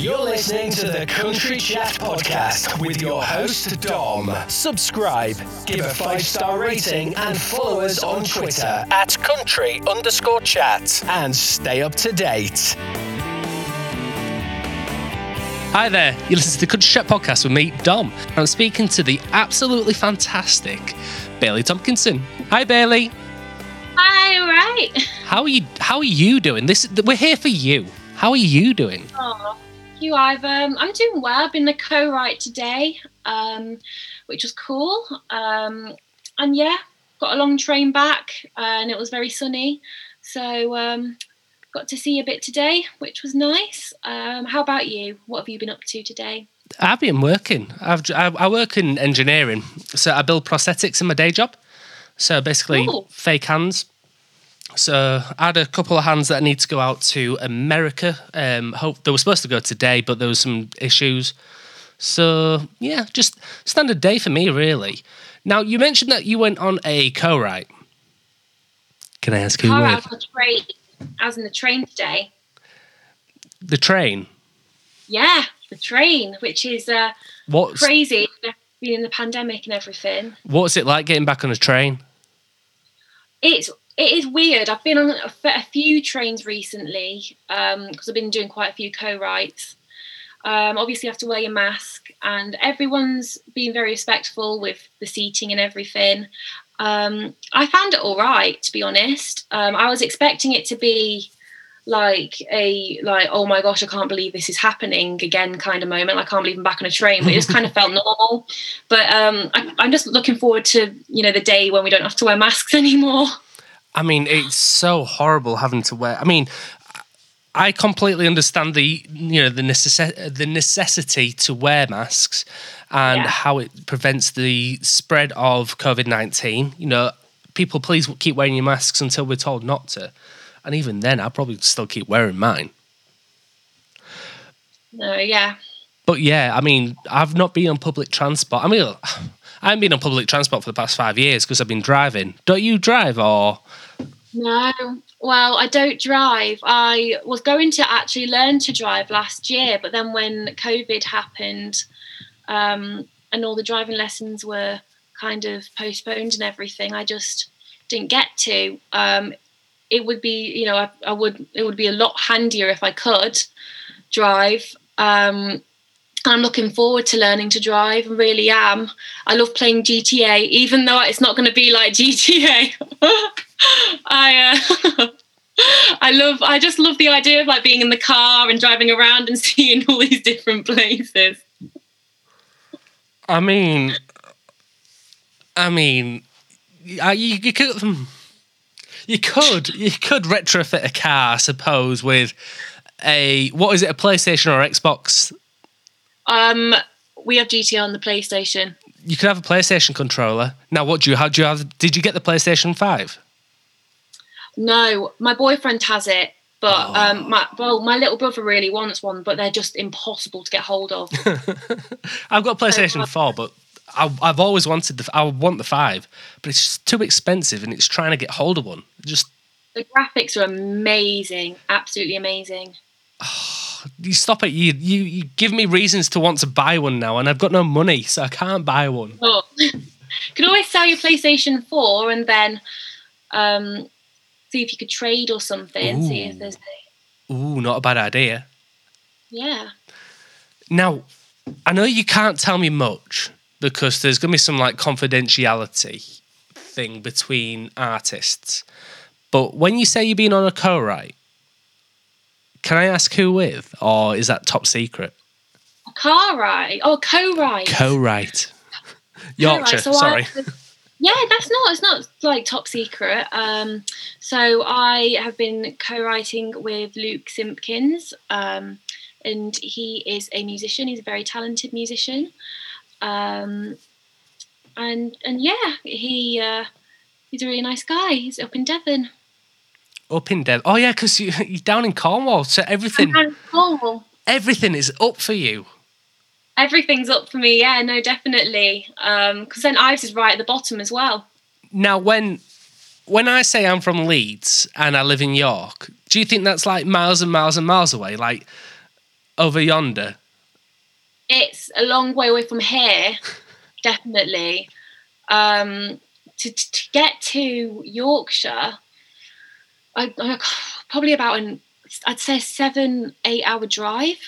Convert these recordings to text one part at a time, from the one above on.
You're listening to the Country Chat Podcast with your host, Dom. Subscribe, give a five star rating, and follow us on Twitter at country underscore chat. And stay up to date. Hi there, you listen to the Country Chat podcast with me, Dom. I'm speaking to the absolutely fantastic Bailey Tomkinson. Hi, Bailey. Hi, all right. How are you? How are you doing? This we're here for you. How are you doing? Oh, you, I've um, I'm doing well. I've been a co-write today, um, which was cool. Um, and yeah, got a long train back, uh, and it was very sunny. So um, got to see a bit today, which was nice. Um, how about you? What have you been up to today? I've been working. I've I, I work in engineering, so I build prosthetics in my day job. So basically, Cool. fake hands. So I had a couple of hands that need to go out to America. Um, hope they were supposed to go today, but there was some issues. So yeah, just standard day for me, really. Now you mentioned that you went on a co-write. Can I ask who Car with? out on the train. I was in the train today. The train. Yeah, the train, which is uh, What's crazy. Being in the pandemic and everything. what's it like getting back on a train? it's it is weird. I've been on a few trains recently because I've been doing quite a few co-writes. Um, obviously, you have to wear your mask, and everyone's been very respectful with the seating and everything. Um, I found it all right, to be honest. Um, I was expecting it to be like a like oh my gosh, I can't believe this is happening again kind of moment. I can't believe I'm back on a train, but it just kind of felt normal. But um, I, I'm just looking forward to you know the day when we don't have to wear masks anymore. I mean, it's so horrible having to wear. I mean, I completely understand the you know the necess- the necessity to wear masks and Yeah. how it prevents the spread of COVID nineteen. You know, people please keep wearing your masks until we're told not to, and even then, I'll probably still keep wearing mine. No, yeah. But yeah, I mean, I've not been on public transport. I mean, I haven't been on public transport for the past five years because I've been driving. Don't you drive or? No. Well, I don't drive. I was going to actually learn to drive last year, but then when COVID happened um, and all the driving lessons were kind of postponed and everything, I just didn't get to. Um, it would be, you know, I, I would. It would be a lot handier if I could drive. Um, I'm looking forward to learning to drive. I really am. I love playing GTA, even though it's not going to be like GTA. I uh, I love. I just love the idea of like being in the car and driving around and seeing all these different places. I mean, I mean, you, you could, hmm, you could, you could retrofit a car, I suppose, with a what is it, a PlayStation or Xbox? Um, we have GTA on the PlayStation. You could have a PlayStation controller. Now, what do you? How do you have? Did you get the PlayStation Five? No, my boyfriend has it, but Oh. um, my well, my little brother really wants one, but they're just impossible to get hold of. I've got PlayStation Four, but I, I've always wanted the. I want the five, but it's just too expensive, and it's trying to get hold of one. Just the graphics are amazing, absolutely amazing. You stop it. You you you give me reasons to want to buy one now, and I've got no money, so I can't buy one. Oh. you can always sell your PlayStation 4 and then um, see if you could trade or something. See if Ooh. there's Ooh, not a bad idea. yeah. Now, I know you can't tell me much because there's going to be some like confidentiality thing between artists. But when you say you've been on a co-write, can I ask who with, or is that top secret? A car ride. Oh, co-ride. Co-write. Yorkshire, Co-write. So sorry. I- yeah, that's not. It's not like top secret. Um, so I have been co-writing with Luke Simpkins, um, and he is a musician. He's a very talented musician, um, and and yeah, he uh, he's a really nice guy. He's up in Devon. Up in Dev. Oh yeah, because you, you're down in Cornwall, so everything Cornwall. everything is up for you. Everything's up for me. Yeah, no, definitely. Because then Ives is right at the bottom as well. Now, when when I say I'm from Leeds and I live in York, do you think that's like miles and miles and miles away? Like, over yonder. It's a long way away from here, definitely. Um, to, to get to Yorkshire, I, I probably about an I'd say seven eight hour drive.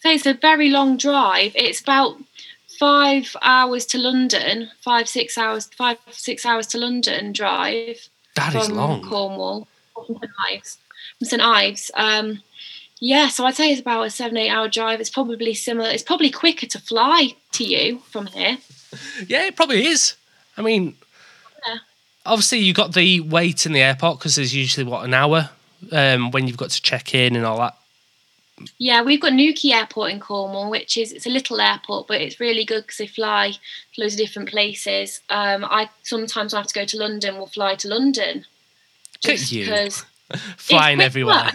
So it's a very long drive. It's about five hours to London, five six hours, five six hours to London drive. That is long. Cornwall, from St Ives. From St Ives. Um, yeah, so I'd say it's about a seven eight hour drive. It's probably similar. It's probably quicker to fly to you from here. Yeah, it probably is. I mean. Obviously you've got the wait in the airport because there's usually what an hour um, when you've got to check in and all that. Yeah, we've got Newquay Airport in Cornwall, which is it's a little airport, but it's really good because they fly to loads of different places. Um, I sometimes I have to go to London. We'll fly to London just you. because Flying quicker. everywhere.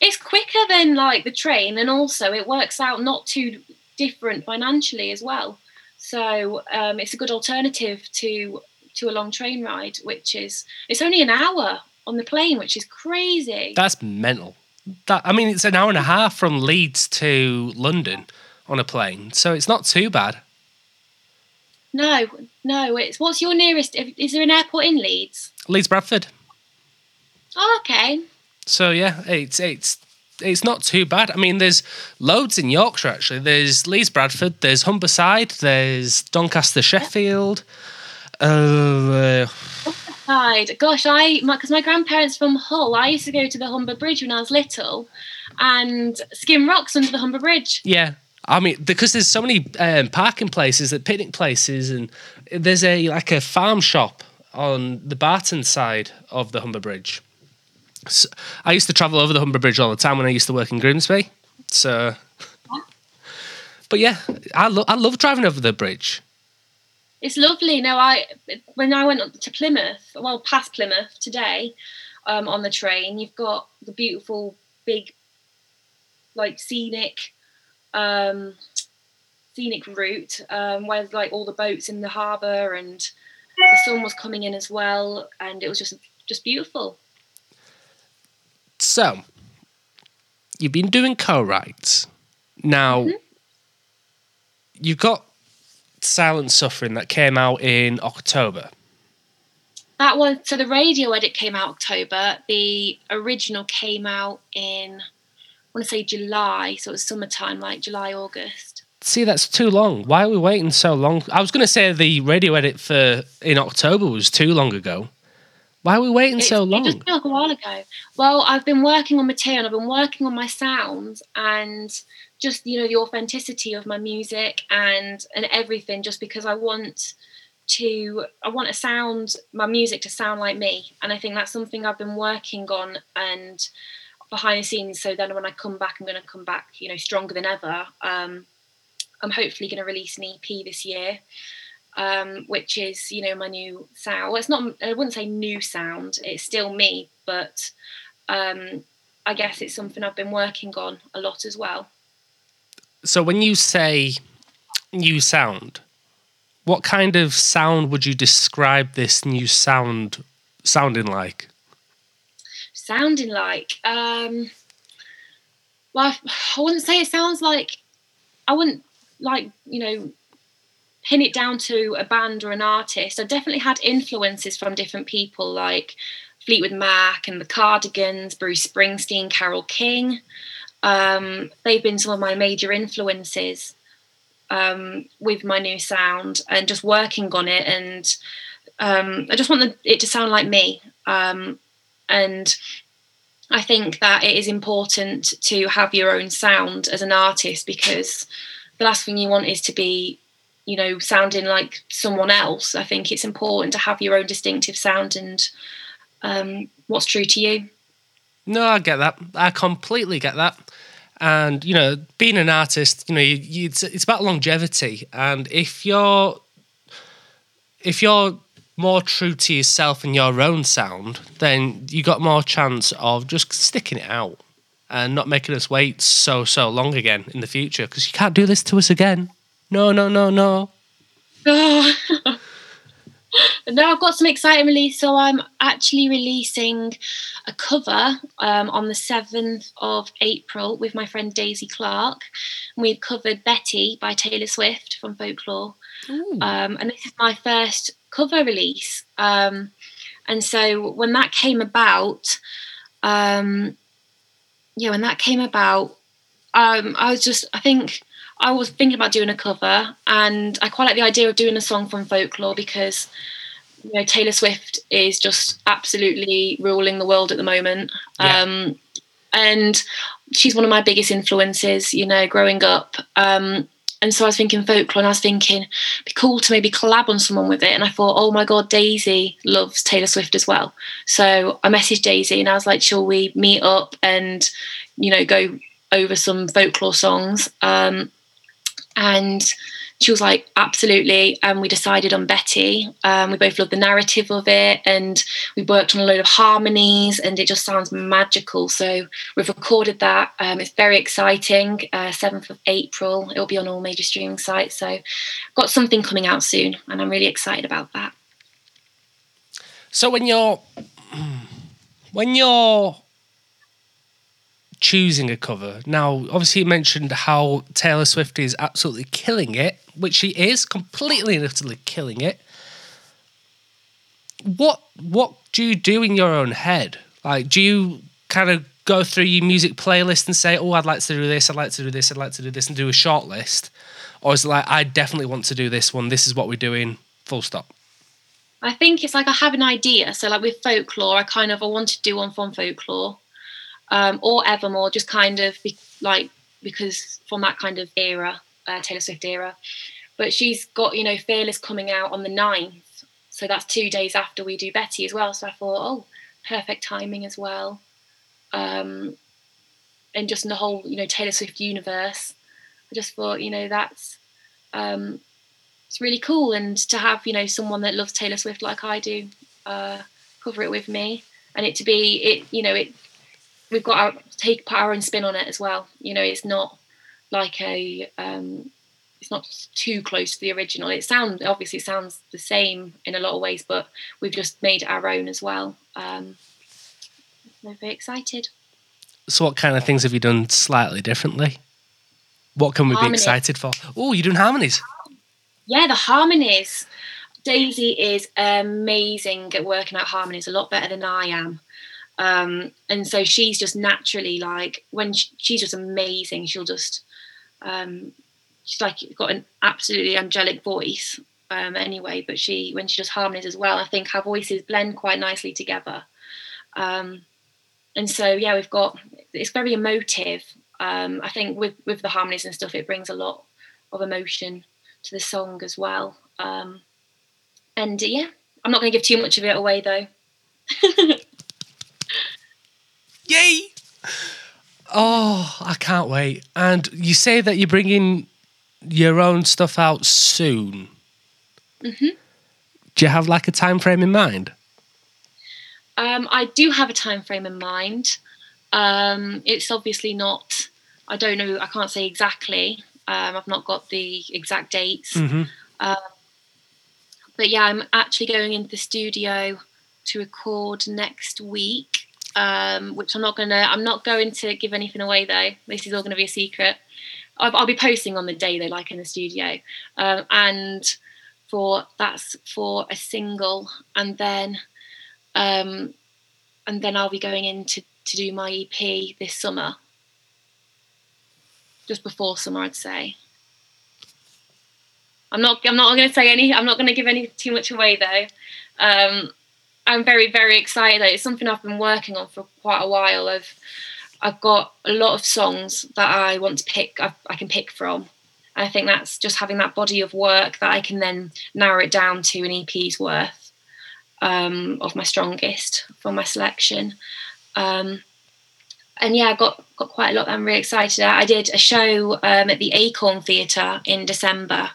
It's quicker than like the train, and also it works out not too different financially as well. So um, it's a good alternative to to a long train ride, which is it's only an hour on the plane, which is crazy. That's mental. That I mean, it's an hour and a half from Leeds to London on a plane, so it's not too bad. no, no, it's what's your nearest? Is there an airport in Leeds? Leeds Bradford. Oh, okay. So yeah, it's it's it's not too bad. I mean, there's loads in Yorkshire actually. There's Leeds Bradford. There's Humberside. There's Doncaster Sheffield. Uh, Side. Gosh, I because my, grandparents from Hull. I used to go to the Humber Bridge when I was little, and skim rocks under the Humber Bridge. yeah. I mean, because there's so many um, parking places, that picnic places, and there's a like a farm shop on the Barton side of the Humber Bridge. So I used to travel over the Humber Bridge all the time when I used to work in Grimsby. So, but yeah, I love I love driving over the bridge. It's lovely. No, I when I went up to Plymouth, well, past Plymouth today, um, on the train, you've got the beautiful big, like scenic, um, scenic route um, where like all the boats in the harbour and the sun was coming in as well, and it was just just beautiful. So, you've been doing co-writes. Now, you've got Silent Suffering that came out in October. That was so the radio edit came out October. The original came out in I want to say July, so it was summertime, like July August. See, that's too long. Why are we waiting so long? I was going to say the radio edit for in October was too long ago. Why are we waiting so long? It just felt like a while ago. Well, I've been working on material. and I've been working on my sounds and just you know the authenticity of my music and and everything. Just because I want to, I want to sound my music to sound like me, and I think that's something I've been working on and behind the scenes. So then when I come back, I'm going to come back, you know, stronger than ever. Um, I'm hopefully going to release an EP this year um, which is you know my new sound. Well, it's not. I wouldn't say new sound. It's still me, but um, I guess it's something I've been working on a lot as well. So when you say new sound, what kind of sound would you describe this new sound sounding like? Sounding like, um, well, I- wouldn't say it sounds like. I wouldn't like you know pin it down to a band or an artist. I definitely had influences from different people like Fleetwood Mac and the Cardigans, Bruce Springsteen, Carole King. Um, they've been some of my major influences um, with my new sound and just working on it. And um, I just want the, it to sound like me. Um, and I think that it is important to have your own sound as an artist because the last thing you want is to be you know sounding like someone else i think it's important to have your own distinctive sound and um, what's true to you No, I get that. I completely get that. And you know, being an artist, you know, you, you, it's, it's about longevity. And if you're if you're more true to yourself and your own sound, then you got more chance of just sticking it out and not making us wait so so long again in the future. Because you can't do this to us again. No, no, no, no. oh, no, I've got some exciting release. So I'm actually releasing a cover um, on the 7th of April with my friend Daisy Clark. We've covered Betty by Taylor Swift from Folklore. Um, and this is my first cover release. Um, and so when that came about, um, yeah, when that came about, um, I was just, I think I was thinking about doing a cover, and I quite like the idea of doing a song from folklore because you know Taylor Swift is just absolutely ruling the world at the moment. Yeah. Um, and she's one of my biggest influences, you know, growing up. Um, and so I was thinking folklore, and I was thinking it'd be cool to maybe collab on someone with it. And I thought, oh my god, Daisy loves Taylor Swift as well. So I messaged Daisy, and I was like, shall we meet up and you know go over some folklore songs? Um, and she was like, absolutely. And we decided on Betty. Um, we both loved the narrative of it, and we worked on a load of harmonies, and it just sounds magical. So we've recorded that. Um, it's very exciting. Uh, 7th of April. It'll be on all major streaming sites. So got something coming out soon, and I'm really excited about that. So when you're when you're choosing a cover, now obviously you mentioned how Taylor Swift is absolutely killing it, which she is completely and utterly killing it. What what do you do in your own head? Like, do you kind of go through your music playlist and say, "Oh, I'd like to do this, I'd like to do this, I'd like to do this," and do a short list, or is it like, "I definitely want to do this one. This is what we're doing." Full stop. I think it's like I have an idea. So like with folklore, I kind of I want to do one from folklore, um, or Evermore, just kind of be, like because from that kind of era, uh, Taylor Swift era. But she's got you know Fearless coming out on the 9th. so that's two days after we do Betty as well. So I thought, oh, perfect timing as well, um, and just in the whole you know Taylor Swift universe. I just thought you know that's um, it's really cool and to have you know someone that loves Taylor Swift like I do uh, cover it with me and it to be it you know it we've got our take put our own spin on it as well you know it's not like a um, it's not too close to the original it sounds obviously sounds the same in a lot of ways but we've just made it our own as well um, I'm very excited So, what kind of things have you done slightly differently? What can we be excited for? Oh, you're doing harmonies. yeah, the harmonies. Daisy is amazing at working out harmonies, a lot better than I am. Um, and so she's just naturally like when she, she's just amazing. She'll just um, she's like got an absolutely angelic voice um, anyway. But she when she does harmonies as well, I think her voices blend quite nicely together. Um, and so yeah, we've got it's very emotive. Um, I think with with the harmonies and stuff, it brings a lot of emotion to the song as well. Um, and uh, yeah, I'm not going to give too much of it away though. Yay! Oh, I can't wait. And you say that you're bringing your own stuff out soon. Mhm. Do you have like a time frame in mind? Um, I do have a time frame in mind. Um, it's obviously not. I don't know. I can't say exactly. Um, I've not got the exact dates. Mm-hmm. But yeah, I'm actually going into the studio to record next week. Um, which I'm not gonna. I'm not going to give anything away though. This is all going to be a secret. I'll, I'll be posting on the day they like in the studio, um, and for that's for a single, and then um, and then I'll be going in to, to do my EP this summer. Just before summer, I'd say. I'm not. I'm not going to say any. I'm not going to give any too much away though. Um, I'm very, very excited. It's something I've been working on for quite a while. I've, I've got a lot of songs that I want to pick. I, I can pick from. I think that's just having that body of work that I can then narrow it down to an EP's worth um, of my strongest for my selection. Um, and yeah, I got got quite a lot. that I'm really excited. At. I did a show um, at the Acorn Theatre in December.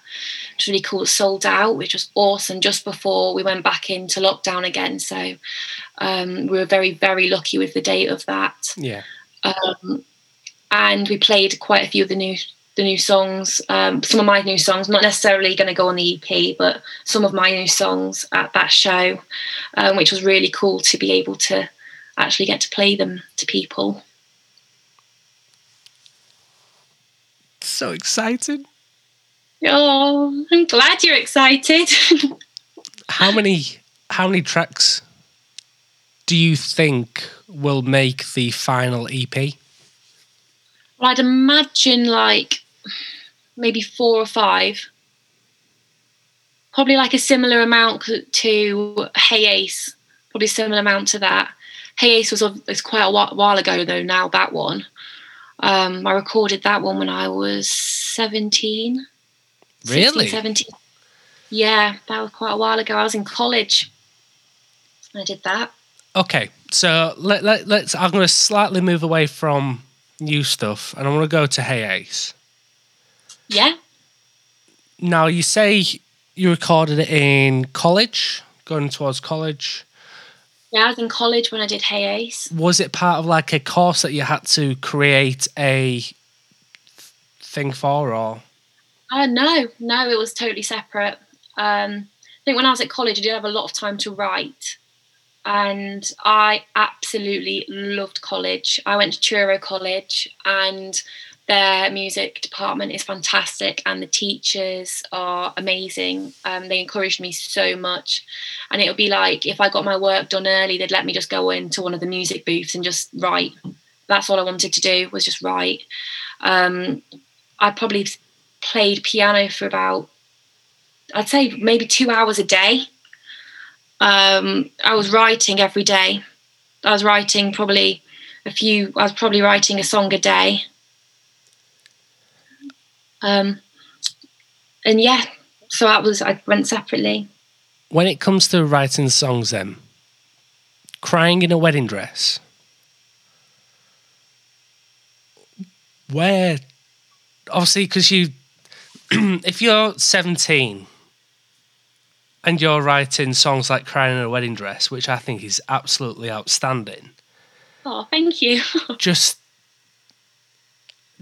It's really cool. It sold out, which was awesome. Just before we went back into lockdown again, so um, we were very very lucky with the date of that. Yeah. Um, and we played quite a few of the new the new songs, um, some of my new songs, not necessarily going to go on the EP, but some of my new songs at that show, um, which was really cool to be able to actually get to play them to people. So excited. Oh, I'm glad you're excited. how many how many tracks do you think will make the final EP? Well, I'd imagine like maybe four or five. Probably like a similar amount to Hey Ace. Probably a similar amount to that. Hey Ace was it's quite a while ago though. Now that one, um, I recorded that one when I was seventeen. Really? 16, 17. Yeah, that was quite a while ago. I was in college. I did that. Okay, so let, let, let's. I'm going to slightly move away from new stuff, and I want to go to Hey Ace. Yeah. Now you say you recorded it in college, going towards college. Yeah, I was in college when I did Hey Ace. Was it part of like a course that you had to create a thing for, or? Uh, no, no, it was totally separate. Um, I think when I was at college, I did have a lot of time to write, and I absolutely loved college. I went to Truro College, and their music department is fantastic, and the teachers are amazing. Um, they encouraged me so much, and it would be like if I got my work done early, they'd let me just go into one of the music booths and just write. That's all I wanted to do was just write. Um, I probably played piano for about I'd say maybe two hours a day. Um, I was writing every day. I was writing probably a few. I was probably writing a song a day. Um, and yeah, so that was I went separately. When it comes to writing songs, then crying in a wedding dress, where obviously because you if you're 17 and you're writing songs like Crying in a Wedding Dress, which I think is absolutely outstanding. Oh, thank you. just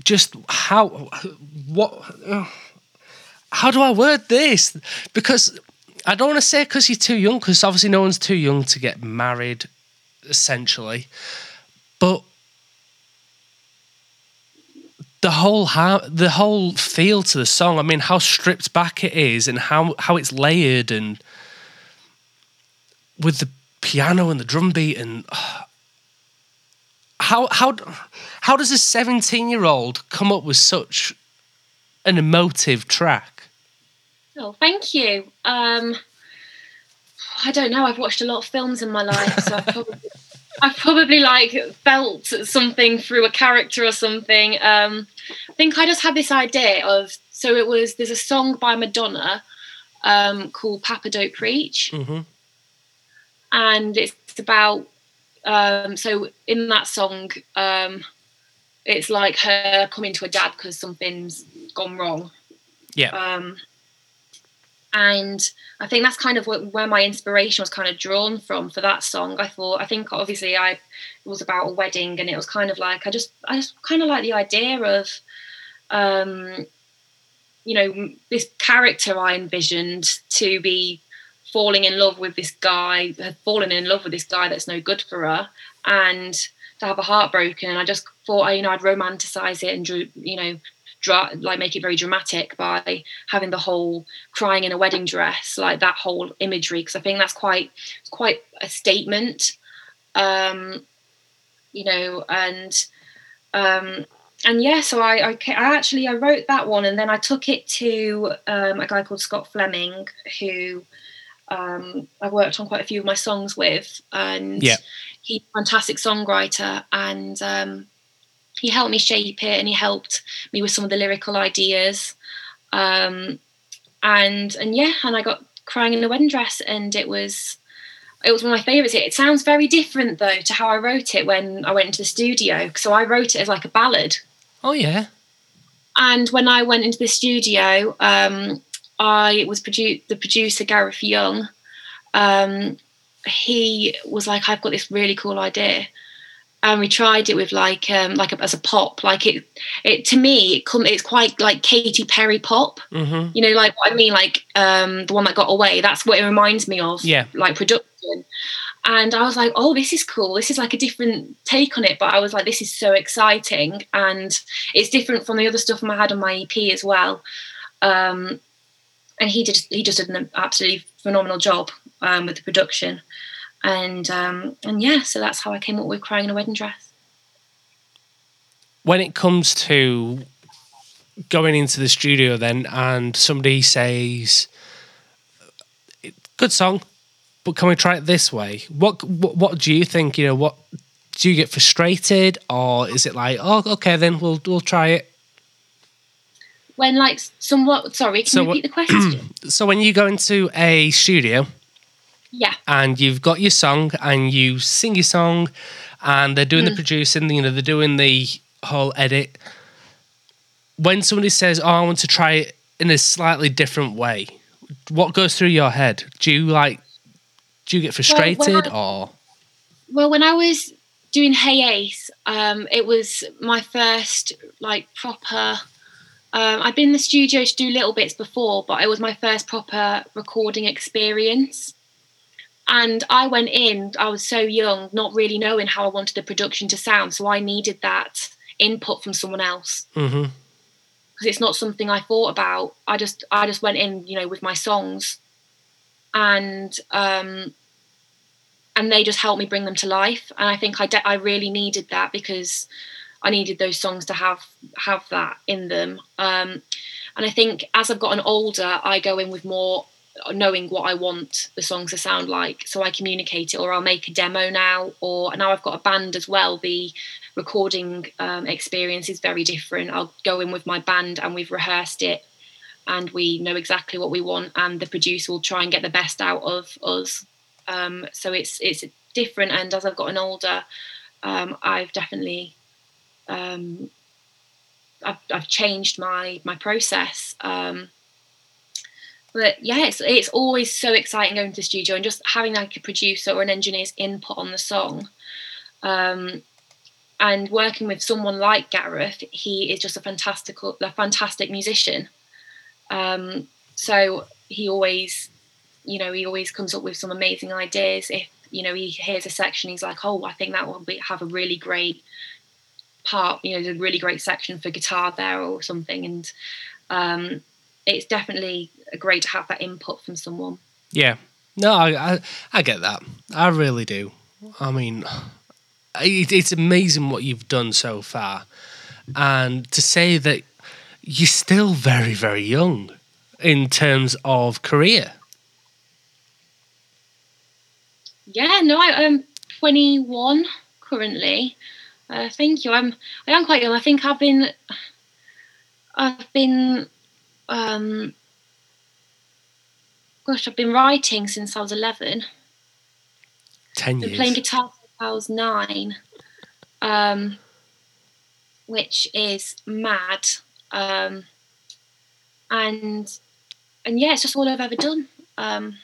just how what how do I word this? Because I don't want to say because you're too young, because obviously no one's too young to get married, essentially. But the whole how the whole feel to the song. I mean, how stripped back it is, and how how it's layered, and with the piano and the drum beat, and uh, how how how does a seventeen year old come up with such an emotive track? Oh, thank you. Um, I don't know. I've watched a lot of films in my life, so I've probably I've probably like felt something through a character or something. Um, I think I just had this idea of so it was there's a song by Madonna um, called Papa Don't Preach, mm-hmm. and it's about um, so in that song um, it's like her coming to her dad because something's gone wrong. Yeah. Um, and I think that's kind of where my inspiration was kind of drawn from for that song. I thought, I think obviously I it was about a wedding, and it was kind of like I just I just kind of like the idea of, um, you know, this character I envisioned to be falling in love with this guy, had fallen in love with this guy that's no good for her, and to have a heartbroken. And I just thought, you know, I'd romanticize it and you know dra- like make it very dramatic by having the whole crying in a wedding dress, like that whole imagery, because I think that's quite quite a statement, um, you know, and um, and yeah, so I, I, I actually I wrote that one, and then I took it to um, a guy called Scott Fleming, who um, I worked on quite a few of my songs with, and yeah. he's a fantastic songwriter, and um, he helped me shape it and he helped me with some of the lyrical ideas. Um, and and yeah and i got crying in a wedding dress and it was it was one of my favorites it sounds very different though to how i wrote it when i went into the studio so i wrote it as like a ballad. Oh yeah. And when i went into the studio um, i was produced the producer gareth young um, he was like i've got this really cool idea. And we tried it with like um like a, as a pop like it it to me it come it's quite like Katy Perry pop. Mm-hmm. you know like what I mean like um the one that got away that's what it reminds me of Yeah. like production. And I was like oh this is cool. This is like a different take on it. But I was like this is so exciting. And it's different from the other stuff I had on my EP as well. Um and he did he just did an absolutely phenomenal job um, with the production and um and yeah so that's how I came up with crying in a wedding dress When it comes to going into the studio, then and somebody says, "Good song, but can we try it this way?" What what, what do you think? You know, what do you get frustrated, or is it like, "Oh, okay, then we'll we'll try it." When like somewhat sorry can So you repeat the question So when you go into a studio yeah and you've got your song and you sing your song and they're doing the producing, you know, they're doing the whole edit. When somebody says, "Oh, I want to try it in a slightly different way," what goes through your head? Do you like? Do you get frustrated I- or? Well, when I was doing Hey Ace, um, it was my first like proper. Um, I'd been in the studio to do little bits before, but it was my first proper recording experience. And I went in, I was so young, not really knowing how I wanted the production to sound. So I needed that input from someone else because it's not something I thought about. I just I just went in, you know, with my songs, and um, and they just helped me bring them to life. And I think I de- I really needed that because I needed those songs to have have that in them. Um, and I think as I've gotten older, I go in with more knowing what I want the songs to sound like, so I communicate it, or I'll make a demo now, or now I've got a band as well. The recording um, experience is very different. I'll go in with my band and we've rehearsed it and we know exactly what we want and the producer will try and get the best out of us. Um, so it's it's different and as I've gotten older, um, I've definitely um, I've, I've changed my my process. Um, but yeah, it's it's always so exciting going to the studio and just having like a producer or an engineer's input on the song. Um, and working with someone like Gareth, he is just a fantastical, a fantastic musician. Um, so he always, you know, he always comes up with some amazing ideas. If you know he hears a section, he's like, "Oh, I think that will be, have a really great part. You know, there's a really great section for guitar there or something." And um, it's definitely a great to have that input from someone. Yeah. No, I, I I get that. I really do. I mean, it, it's amazing what you've done so far, and to say that you're still very very young in terms of career. Yeah, no, I, I'm 21 currently. Uh, thank you. I'm I am quite young. I think I've been I've been um gosh, I've been writing since I was 11. Ten Been years. playing guitar since I was 9. Um which is mad. Um and and yeah, it's just all I've ever done. Um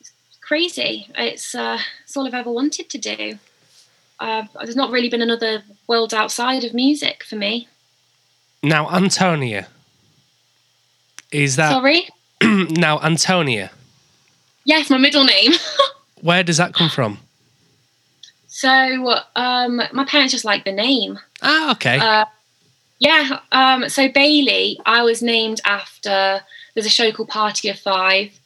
it's crazy. It's uh it's all I've ever wanted to do. Uh, there's not really been another world outside of music for me. Now, Antonia. Is that Sorry. now Antonia? Yes, my middle name. Where does that come from? so um, my parents just like the name. Ah, okay. Uh, yeah. Um, so Bailey, I was named after. There's a show called Party of Five,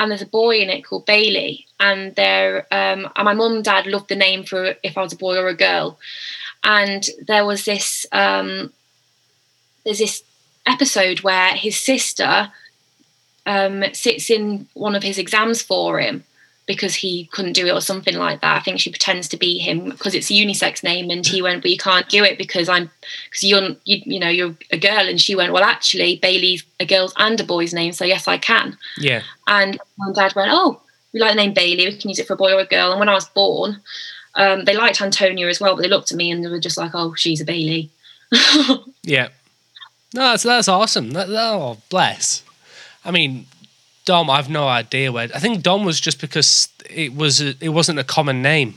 and there's a boy in it called Bailey. And there, um, and my mum and dad loved the name for if I was a boy or a girl. And there was this. Um, there's this episode where his sister um, sits in one of his exams for him because he couldn't do it or something like that. I think she pretends to be him because it's a unisex name, and he went, "But you can't do it because I'm because you're you, you know you're a girl." And she went, "Well, actually, Bailey's a girl's and a boy's name, so yes, I can." yeah. And my dad went, "Oh, we like the name Bailey. We can use it for a boy or a girl." And when I was born, um, they liked Antonia as well, but they looked at me and they were just like, "Oh, she's a Bailey." Yeah. No, that's that's awesome. That, that- oh, bless. I mean, Dom, I've no idea where. I think Dom was just because it was a, it wasn't a common name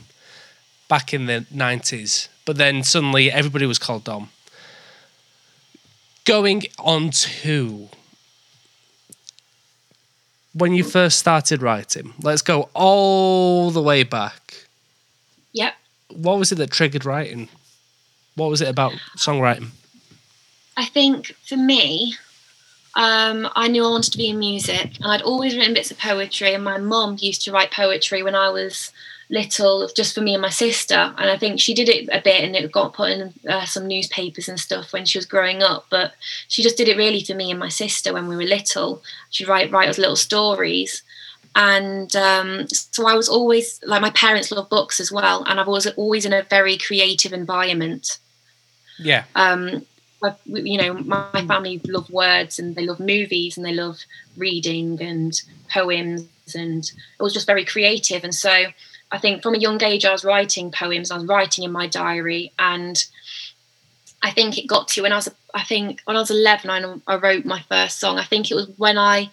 back in the 90s, but then suddenly everybody was called Dom. Going on to when you first started writing, let's go all the way back. Yep. What was it that triggered writing? What was it about songwriting? I think for me, um, I knew I wanted to be in music, and I'd always written bits of poetry. And my mum used to write poetry when I was little, just for me and my sister. And I think she did it a bit, and it got put in uh, some newspapers and stuff when she was growing up. But she just did it really for me and my sister when we were little. She'd write write us little stories. And um, so I was always like my parents love books as well, and I was always in a very creative environment. Yeah. Um, I- you know, my mm. family love words and they love movies and they love reading and poems, and it was just very creative. And so I think from a young age, I was writing poems, I was writing in my diary, and I think it got to when I was, I think when I was 11, I, I wrote my first song. I think it was when I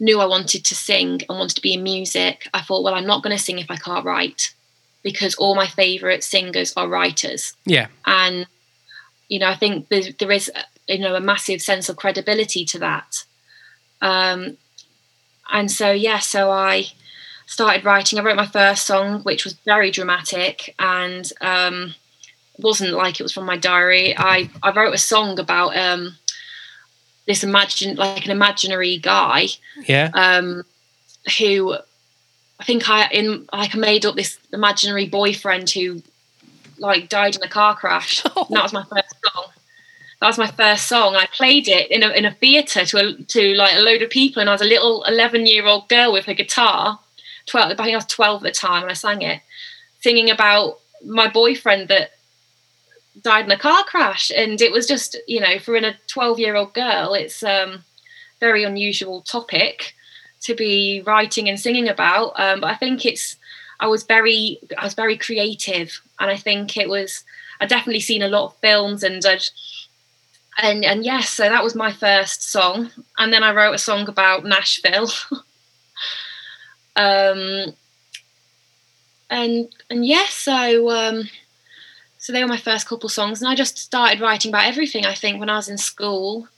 knew I wanted to sing and wanted to be in music. I thought, well, I'm not going to sing if I can't write because all my favourite singers are writers Yeah. and you know i think there, there is you know a massive sense of credibility to that. Um and so yeah so i started writing. I wrote my first song which was very dramatic and um wasn't like it was from my diary. I i wrote a song about um this imagine like an imaginary guy Yeah. um, who I think I in like I made up this imaginary boyfriend who like died in a car crash. And that was my first song. That was my first song. I played it in a in a theatre to a, to like a load of people, and I was a little eleven year old girl with a guitar. Twelve, I think I was twelve at the time, and I sang it, singing about my boyfriend that died in a car crash, and it was just you know for in a twelve year old girl, it's um very unusual topic to be writing and singing about. Um, but I think it's I was very I was very creative, and I think it was I definitely seen a lot of films and I'd, and and yes, so that was my first song, and then I wrote a song about Nashville. um, and and yes, so um, so they were my first couple songs, and I just started writing about everything. I think when I was in school,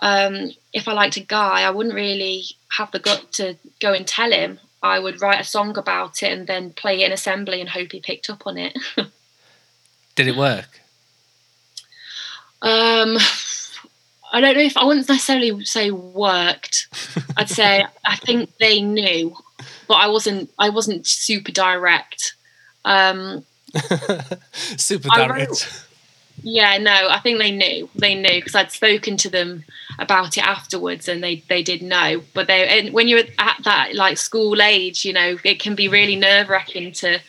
um, if I liked a guy, I wouldn't really have the gut to go and tell him. I would write a song about it and then play it in assembly and hope he picked up on it. Did it work? um, I don't know if I wouldn't necessarily say worked. I'd say I think they knew, but I wasn't. I wasn't super direct. Um, Super direct. wrote- Yeah, no, I think they knew. They knew because I'd spoken to them about it afterwards, and they they did know. But they and when you're at that like school age, you know, it can be really nerve wracking to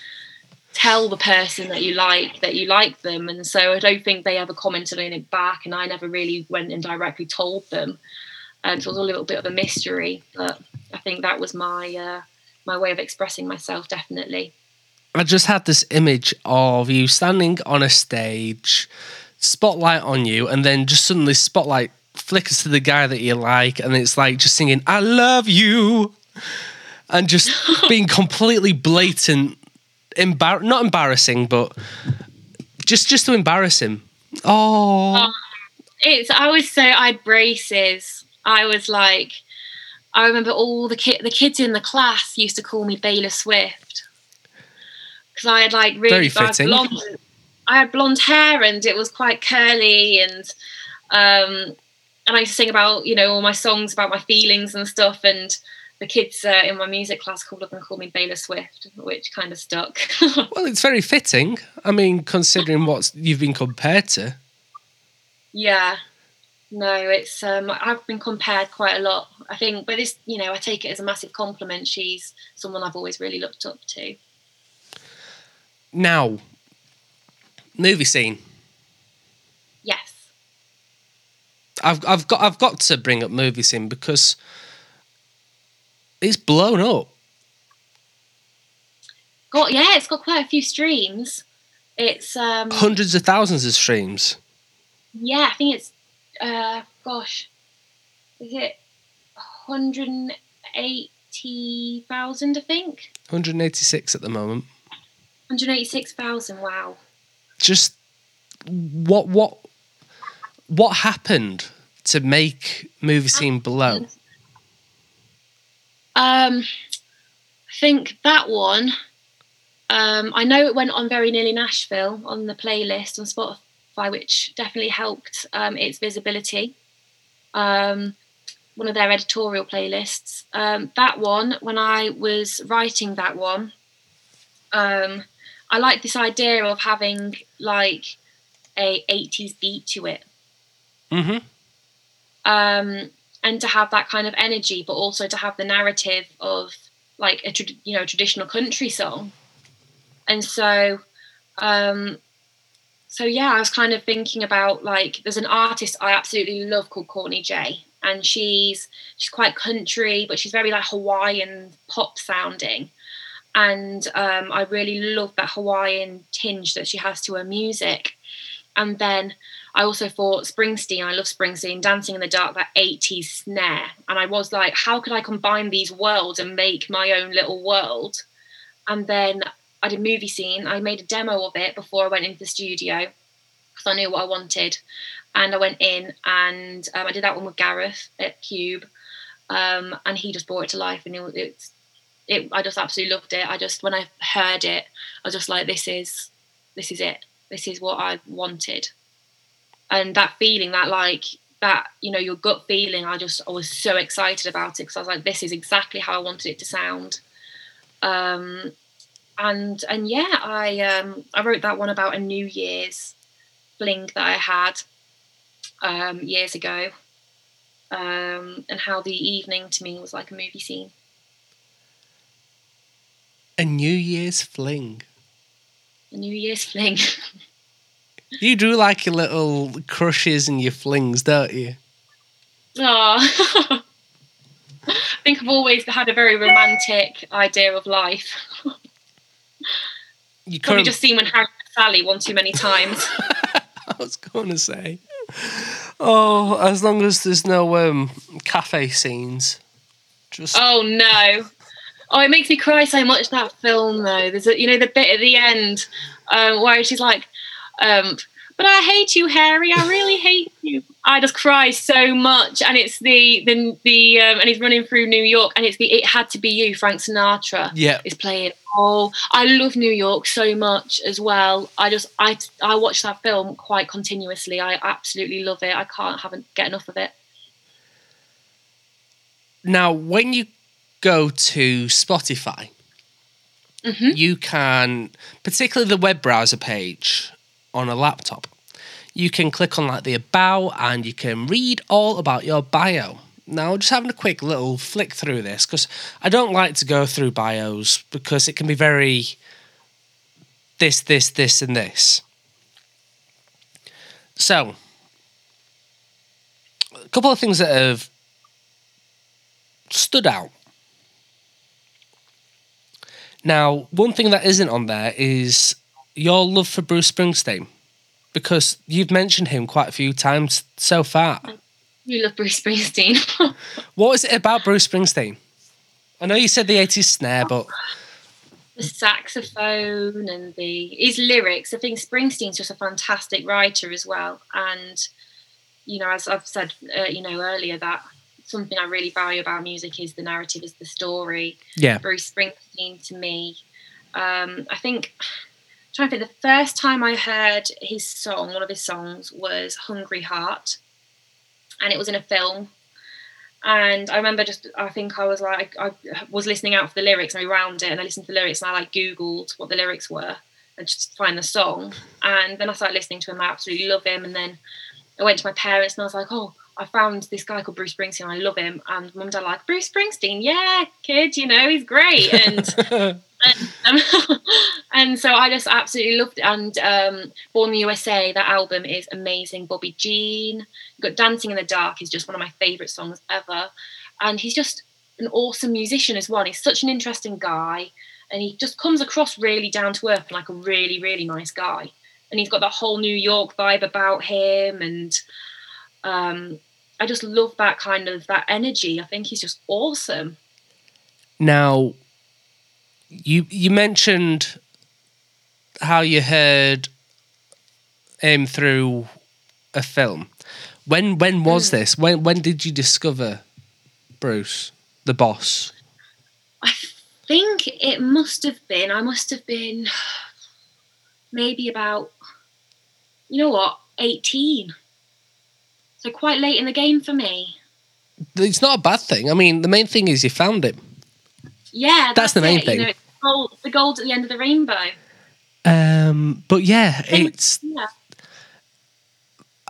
tell the person that you like that you like them, and so I don't think they ever commented on it back, and I never really went and directly told them. And so it was a little bit of a mystery, but I think that was my uh, my way of expressing myself, definitely. I just had this image of you standing on a stage, spotlight on you, and then just suddenly spotlight flickers to the guy that you like, and it's like just singing "I love you," and just being completely blatant, embar- not embarrassing, but just just to embarrass him. Oh, it's I was say I had braces. I was like, I remember all the kid the kids in the class used to call me Baylor Swift because I had like really Very I had fitting. blonde. I had blonde hair and it was quite curly and um and I sing about you know all my songs about my feelings and stuff and the kids uh, in my music class called up and called me Baylor Swift, which kind of stuck. well, it's very fitting. I mean, considering what you've been compared to. Yeah. No, it's um I've been compared quite a lot. I think but this you know, I take it as a massive compliment. She's someone I've always really looked up to. Now, movie scene. Yes. I've I've got I've got to bring up movie scene because it's blown up. Got yeah, it's got quite a few streams. It's um Hundreds of thousands of streams. yeah, I think it's uh gosh. Is it 180,000 I think? 186 at the moment. 186,000. Wow. Just what what what happened to make movie scene below? Um, I think that one. Um, I know it went on very nearly Nashville on the playlist on Spotify, which definitely helped um, its visibility. Um, one of their editorial playlists. Um, that one, when I was writing that one, um, I like this idea of having like a 80s beat to it. Mm-hmm. Um, and to have that kind of energy, but also to have the narrative of like a you know traditional country song. And so, um, so yeah, I was kind of thinking about like there's an artist I absolutely love called Courtney J, and she's she's quite country, but she's very like Hawaiian pop sounding. And um, I really love that Hawaiian tinge that she has to her music. And then I also thought Springsteen, I love Springsteen, Dancing in the Dark, that 80s snare. And I was like, how could I combine these worlds and make my own little world? And then I did a movie scene. I made a demo of it before I went into the studio because I knew what I wanted. And I went in and um, I did that one with Gareth at Cube. Um, and he just brought it to life and it, it's it, I just absolutely loved it. I just when I heard it, I was just like, this is this is it. This is what I wanted. And that feeling, that like that, you know, your gut feeling, I just I was so excited about it because I was like, this is exactly how I wanted it to sound. Um, and and yeah, I um, I wrote that one about a New Year's fling that I had um, years ago, um, and how the evening to me was like a movie scene. A New Year's fling. A New Year's fling. You do like your little crushes and your flings, don't you? Oh, I think I've always had a very romantic idea of life. You Probably just seen when Harry met Sally one too many times. I was going to say. Oh, as long as there's no um, cafe scenes. Just oh no. Oh, it makes me cry so much that film though. There's a you know the bit at the end um, where she's like, um, "But I hate you, Harry. I really hate you." I just cry so much, and it's the the the um, and he's running through New York, and it's the "It Had to Be You" Frank Sinatra. yeah. is playing. Oh, I love New York so much as well. I just I I watch that film quite continuously. I absolutely love it. I can't haven't get enough of it. Now, when you go to Spotify, Mhm. you can, particularly the web browser page on a laptop, you can click on like the about and you can read all about your bio. Now, just having a quick little flick through this because I don't like to go through bios because it can be very this, this, this, and this. So, a couple of things that have stood out. Now, one thing that isn't on there is your love for Bruce Springsteen, because you've mentioned him quite a few times so far. You love Bruce Springsteen. What is it about Bruce Springsteen? I know you said the 80s snare, but the saxophone and the his lyrics. I think Springsteen's just a fantastic writer as well. And you know, as I've said, uh, you know earlier, that something I really value about music is the narrative, is the story. yeah, Bruce Springsteen to me. Um, I think trying to think the first time I heard his song, one of his songs was Hungry Heart. And it was in a film. And I remember just I think I was like I, was listening out for the lyrics and I round it and I listened to the lyrics and I like Googled what the lyrics were and just find the song. And then I started listening to him, I absolutely love him. And then I went to my parents and I was like, Oh, I found this guy called Bruce Springsteen. I love him. And mum and dad like, Bruce Springsteen, yeah, kid, you know, he's great. And um, and so I just absolutely loved it. And um, Born in the USA, that album is amazing. Bobby Jean, got Dancing in the Dark is just one of my favourite songs ever. And he's just an awesome musician as well. He's such an interesting guy. And he just comes across really down to earth and like a really, really nice guy. And he's got that whole New York vibe about him. And um, I just love that kind of that energy. I think he's just awesome. Now, you you mentioned how you heard him through a film. When when was hmm. this? When when did you discover Bruce, the boss? I think it must have been. I must have been maybe about, you know what, eighteen. So quite late in the game for me. It's not a bad thing. I mean, the main thing is you found him. Yeah, That's the main it, thing. You know, gold, the gold at the end of the rainbow. Um, but yeah, it's Yeah.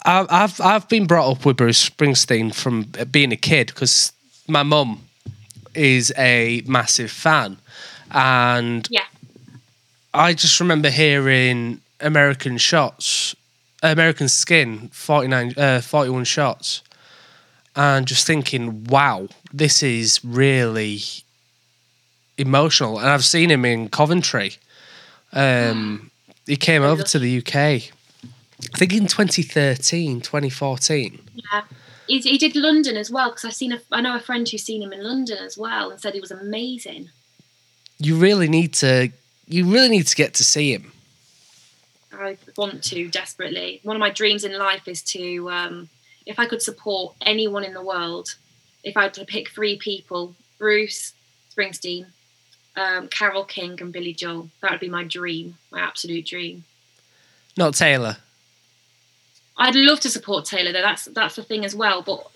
I- I've I've been brought up with Bruce Springsteen from being a kid because my mum is a massive fan, and Yeah. I just remember hearing American shots, American Skin, 49, uh, 41 shots, and just thinking, wow, this is really emotional. And I've seen him in Coventry. Um, he came over to the UK, I think in 2013, 2014. Yeah. He, he did London as well because I've seen a, I know a friend who's seen him in London as well and said he was amazing. You really need to, you really need to get to see him. I want to desperately. One of my dreams in life is to, um, if I could support anyone in the world, if I had to pick three people, Bruce Springsteen, um, Carole King, and Billy Joel, that would be my dream, my absolute dream. Not Taylor. I'd love to support Taylor though. That's that's the thing as well. But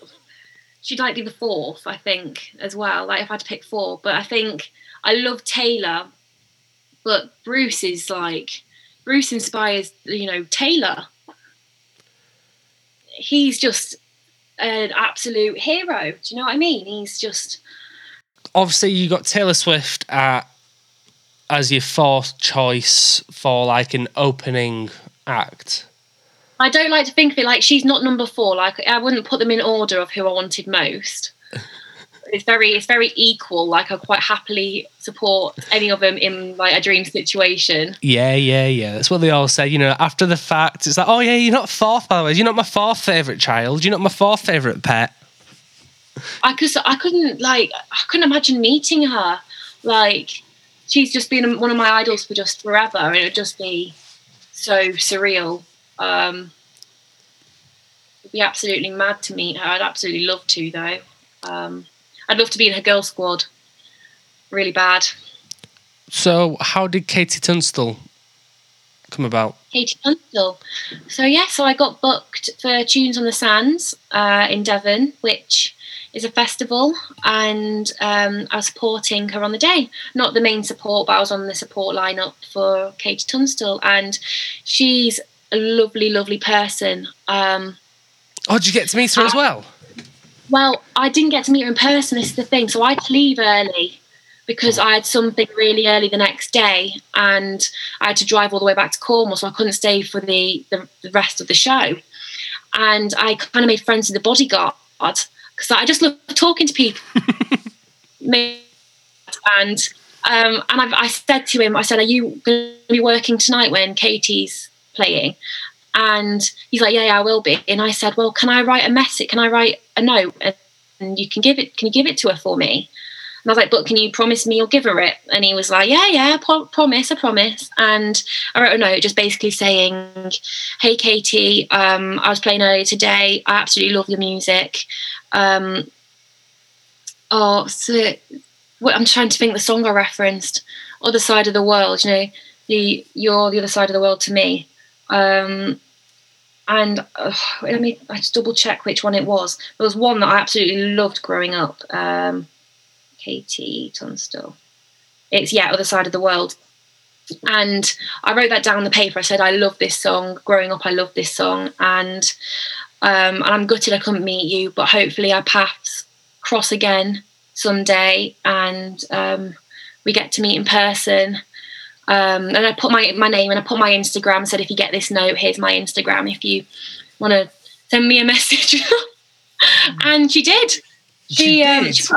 she'd like be the fourth, I think, as well. Like if I had to pick four, but I think I love Taylor, but Bruce is like Bruce inspires you know Taylor. He's just an absolute hero. Do you know what I mean? He's just obviously you got Taylor Swift at, as your fourth choice for like an opening act. I don't like to think of it like she's not number four. Like I wouldn't put them in order of who I wanted most. It's very, it's very equal. Like I quite happily support any of them in like a dream situation. Yeah, yeah, yeah. That's what they all say. You know, after the fact, it's like, oh yeah, you're not fourth, by the way. You're not my fourth favorite child. You're not my fourth favorite pet. I could, I couldn't like, I couldn't imagine meeting her. Like she's just been one of my idols for just forever, and it would just be so surreal. Um, it'd be absolutely mad to meet her. I'd absolutely love to though. Um, I'd love to be in her girl squad. Really bad. So, how did KT Tunstall come about? KT Tunstall. So yeah, so I got booked for Tunes on the Sands uh, in Devon, which is a festival, and um, I was supporting her on the day. Not the main support, but I was on the support lineup for KT Tunstall, and she's a lovely, lovely person. Um, Oh, did you get to meet her as well? well, I didn't get to meet her in person. This is the thing. So I had to leave early because I had something really early the next day, and I had to drive all the way back to Cornwall, so I couldn't stay for the the, the rest of the show. And I kind of made friends with the bodyguard because I just love talking to people. and um, and I've, I said to him, I said, "Are you going to be working tonight when KT's playing?" And he's like, "Yeah, yeah, I will be." And I said, "Well, can I write a message? Can I write a note and you can give it? Can you give it to her for me?" And I was like, "But can you promise me you'll give her it?" And he was like, "Yeah, yeah, pro- promise, I promise." And I wrote a note just basically saying, "Hey, KT, um, I was playing earlier today. I absolutely love your music. Um, oh, so what, I'm trying to think the song I referenced, "Other Side of the World." You know, the you're the other side of the world to me. Um, and uh, let me I just double check which one it was. There was one that I absolutely loved growing up. Um, KT Tunstall. It's yeah, other side of the world. And I wrote that down on the paper. I said I love this song. Growing up, I love this song, and um, and I'm gutted I couldn't meet you, but hopefully our paths cross again someday, and um, we get to meet in person. Um, and I put my my name and I put my Instagram. Said if you get this note, here's my Instagram. If you want to send me a message, and she did. She, um, did? she,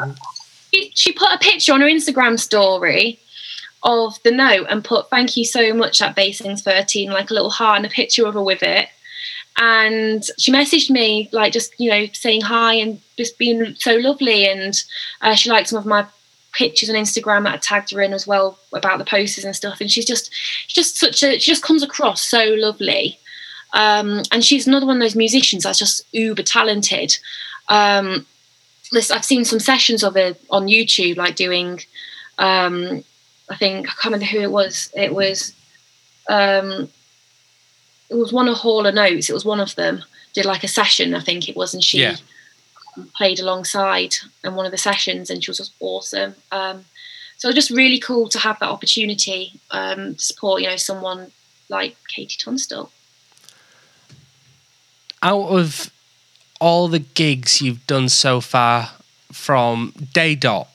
she- put a picture on her Instagram story of the note and put thank you so much at Basings 13, like a little heart and a picture of her with it. And she messaged me, like just, you know, saying hi and just being so lovely. And uh, she liked some of my pictures on Instagram that I tagged her in as well about the posters and stuff. And she's just, just such a, she just comes across so lovely. Um, and she's another one of those musicians that's just uber talented. Um, this, I've seen some sessions of it on YouTube, like doing, um, I think I can't remember who it was. It was, um, it was one of Hall and Oates. It was one of them did like a session, I think it was, and she Yeah. played alongside in one of the sessions, and she was just awesome. Um, so it was just really cool to have that opportunity um, to support, you know, someone like KT Tunstall. Out of all the gigs you've done so far from Day Dot,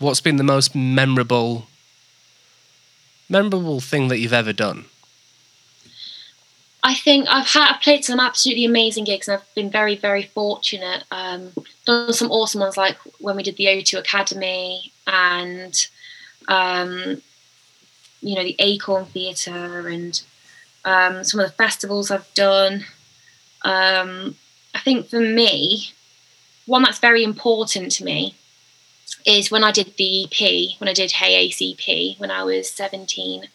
what's been the most memorable memorable thing that you've ever done? I think I've had I've played some absolutely amazing gigs, and I've been very very fortunate. Um, done some awesome ones like when we did the O2 Academy and um, you know the Acorn Theatre and um, some of the festivals I've done. Um, I think for me, one that's very important to me is when I did the EP, when I did Hey Ace EP when I was 17.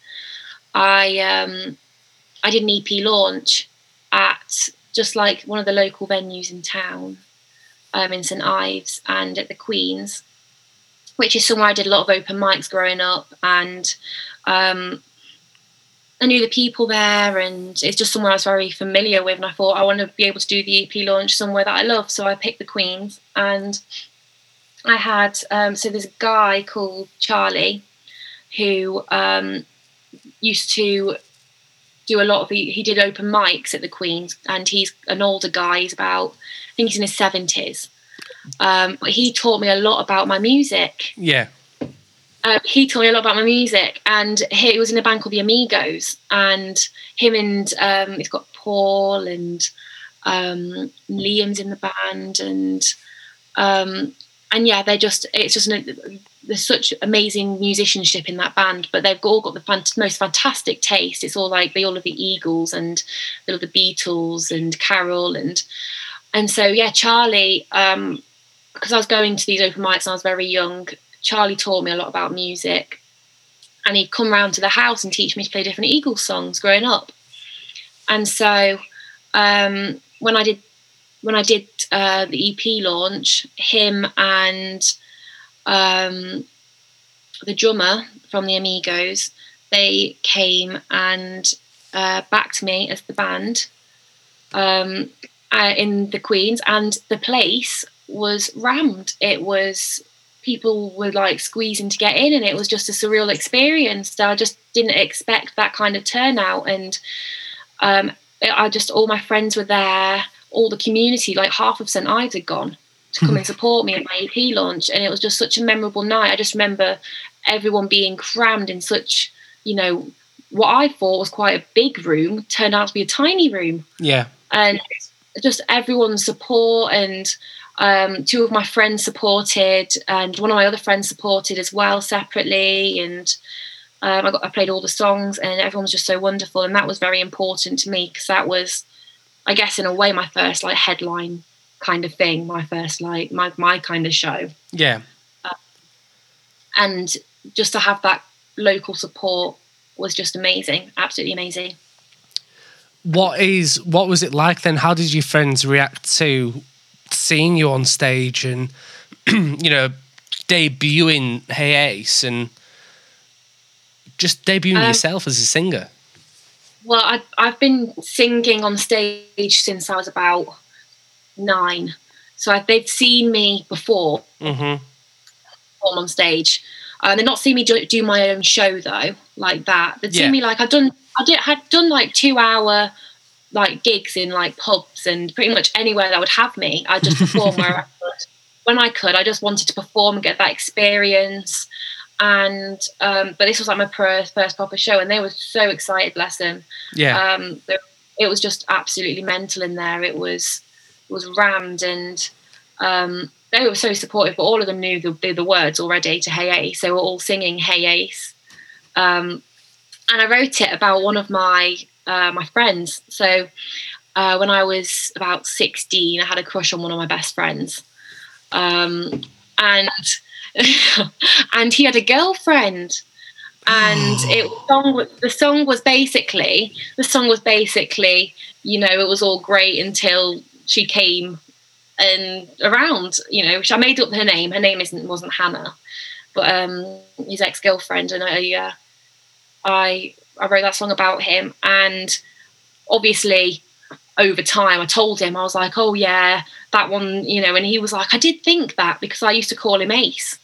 I um, I did an EP launch at just like one of the local venues in town, um, in St Ives and at the Queen's, which is somewhere I did a lot of open mics growing up, and um, I knew the people there, and it's just somewhere I was very familiar with. And I thought I want to be able to do the EP launch somewhere that I love, so I picked the Queen's, and I had um, so there's a guy called Charlie who um, used to do a lot of the, he did open mics at the Queen's and he's an older guy he's about I think he's in his 70s um, but he taught me a lot about my music Yeah. Uh, he taught me a lot about my music and he was in a band called the Amigos and him and um, he's got Paul and um, Liam's in the band and um, and yeah they're just it's just an, there's such amazing musicianship in that band but they've all got the fant- most fantastic taste. It's all like they all love the Eagles and they the Beatles and Carole and and so yeah Charlie um because I was going to these open mics and I was very young Charlie taught me a lot about music and he'd come round to the house and teach me to play different Eagles songs growing up. And so um, when I did when I did uh, the EP launch, him and um, the drummer from the Amigos, they came and uh, backed me as the band um, uh, in the Queens, and the place was rammed. It was people were like squeezing to get in and it was just a surreal experience. So i just didn't expect that kind of turnout and um, i just all my friends were there all the community like half of st ives had gone to come and support me at my ep launch and it was just such a memorable night. I just remember everyone being crammed in such you know what i thought was quite a big room turned out to be a tiny room. Yeah. and just everyone's support and um, two of my friends supported and one of my other friends supported as well separately and um, I, got, I played all the songs and everyone was just so wonderful and that was very important to me because that was i guess in a way my first like headline kind of thing my first like my, my kind of show Yeah. and just to have that local support was just amazing absolutely amazing What is what was it like then? How did your friends react to seeing you on stage and you know debuting Hey Ace and just debuting Um, yourself as a singer? Well, I, I've been singing on stage since I was about nine. So I, they've seen me before Mm-hmm. perform on stage. Uh, they've not seen me do, do my own show though, like that. They've Yeah. seen me like I've done. I did had done like two hour like gigs in like pubs and pretty much anywhere that would have me. I just perform where I could. When I could, I just wanted to perform and get that experience. And um, but this was like my first, first proper show, and they were so excited. Bless them. Yeah. um, it was just absolutely mental in there. It was it was rammed, and um, they were so supportive. But all of them knew the, the, the words already to Hey Ace. They were all singing Hey Ace, um, and I wrote it about one of my uh, my friends. So uh, when I was about sixteen, I had a crush on one of my best friends, um, and and he had a girlfriend. And it song was- the song was basically the song was basically you know it was all great until she came and around you know which I made up her name. Her name isn't wasn't Hannah. But um his ex girlfriend and I uh, I I wrote that song about him. And obviously over time I told him I was like oh yeah that one you know and he was like I did think that because I used to call him Ace.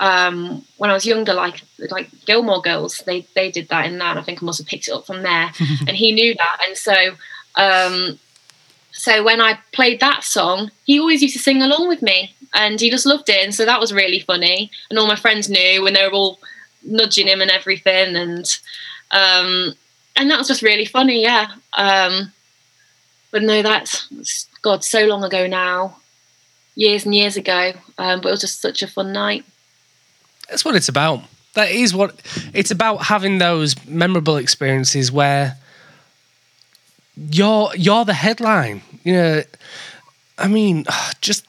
Um, when I was younger like like Gilmore Girls they they did that in that and I think I must have picked it up from there. And he knew that. And so um, so when I played that song he always used to sing along with me and he just loved it. And so that was really funny. And all my friends knew and they were all nudging him and everything. And um, and that was just really funny yeah. Um, but no that's god so long ago now years and years ago um, but it was just such a fun night That's what it's about. That is what it's about having those memorable experiences where you're you're the headline. You know, I mean, just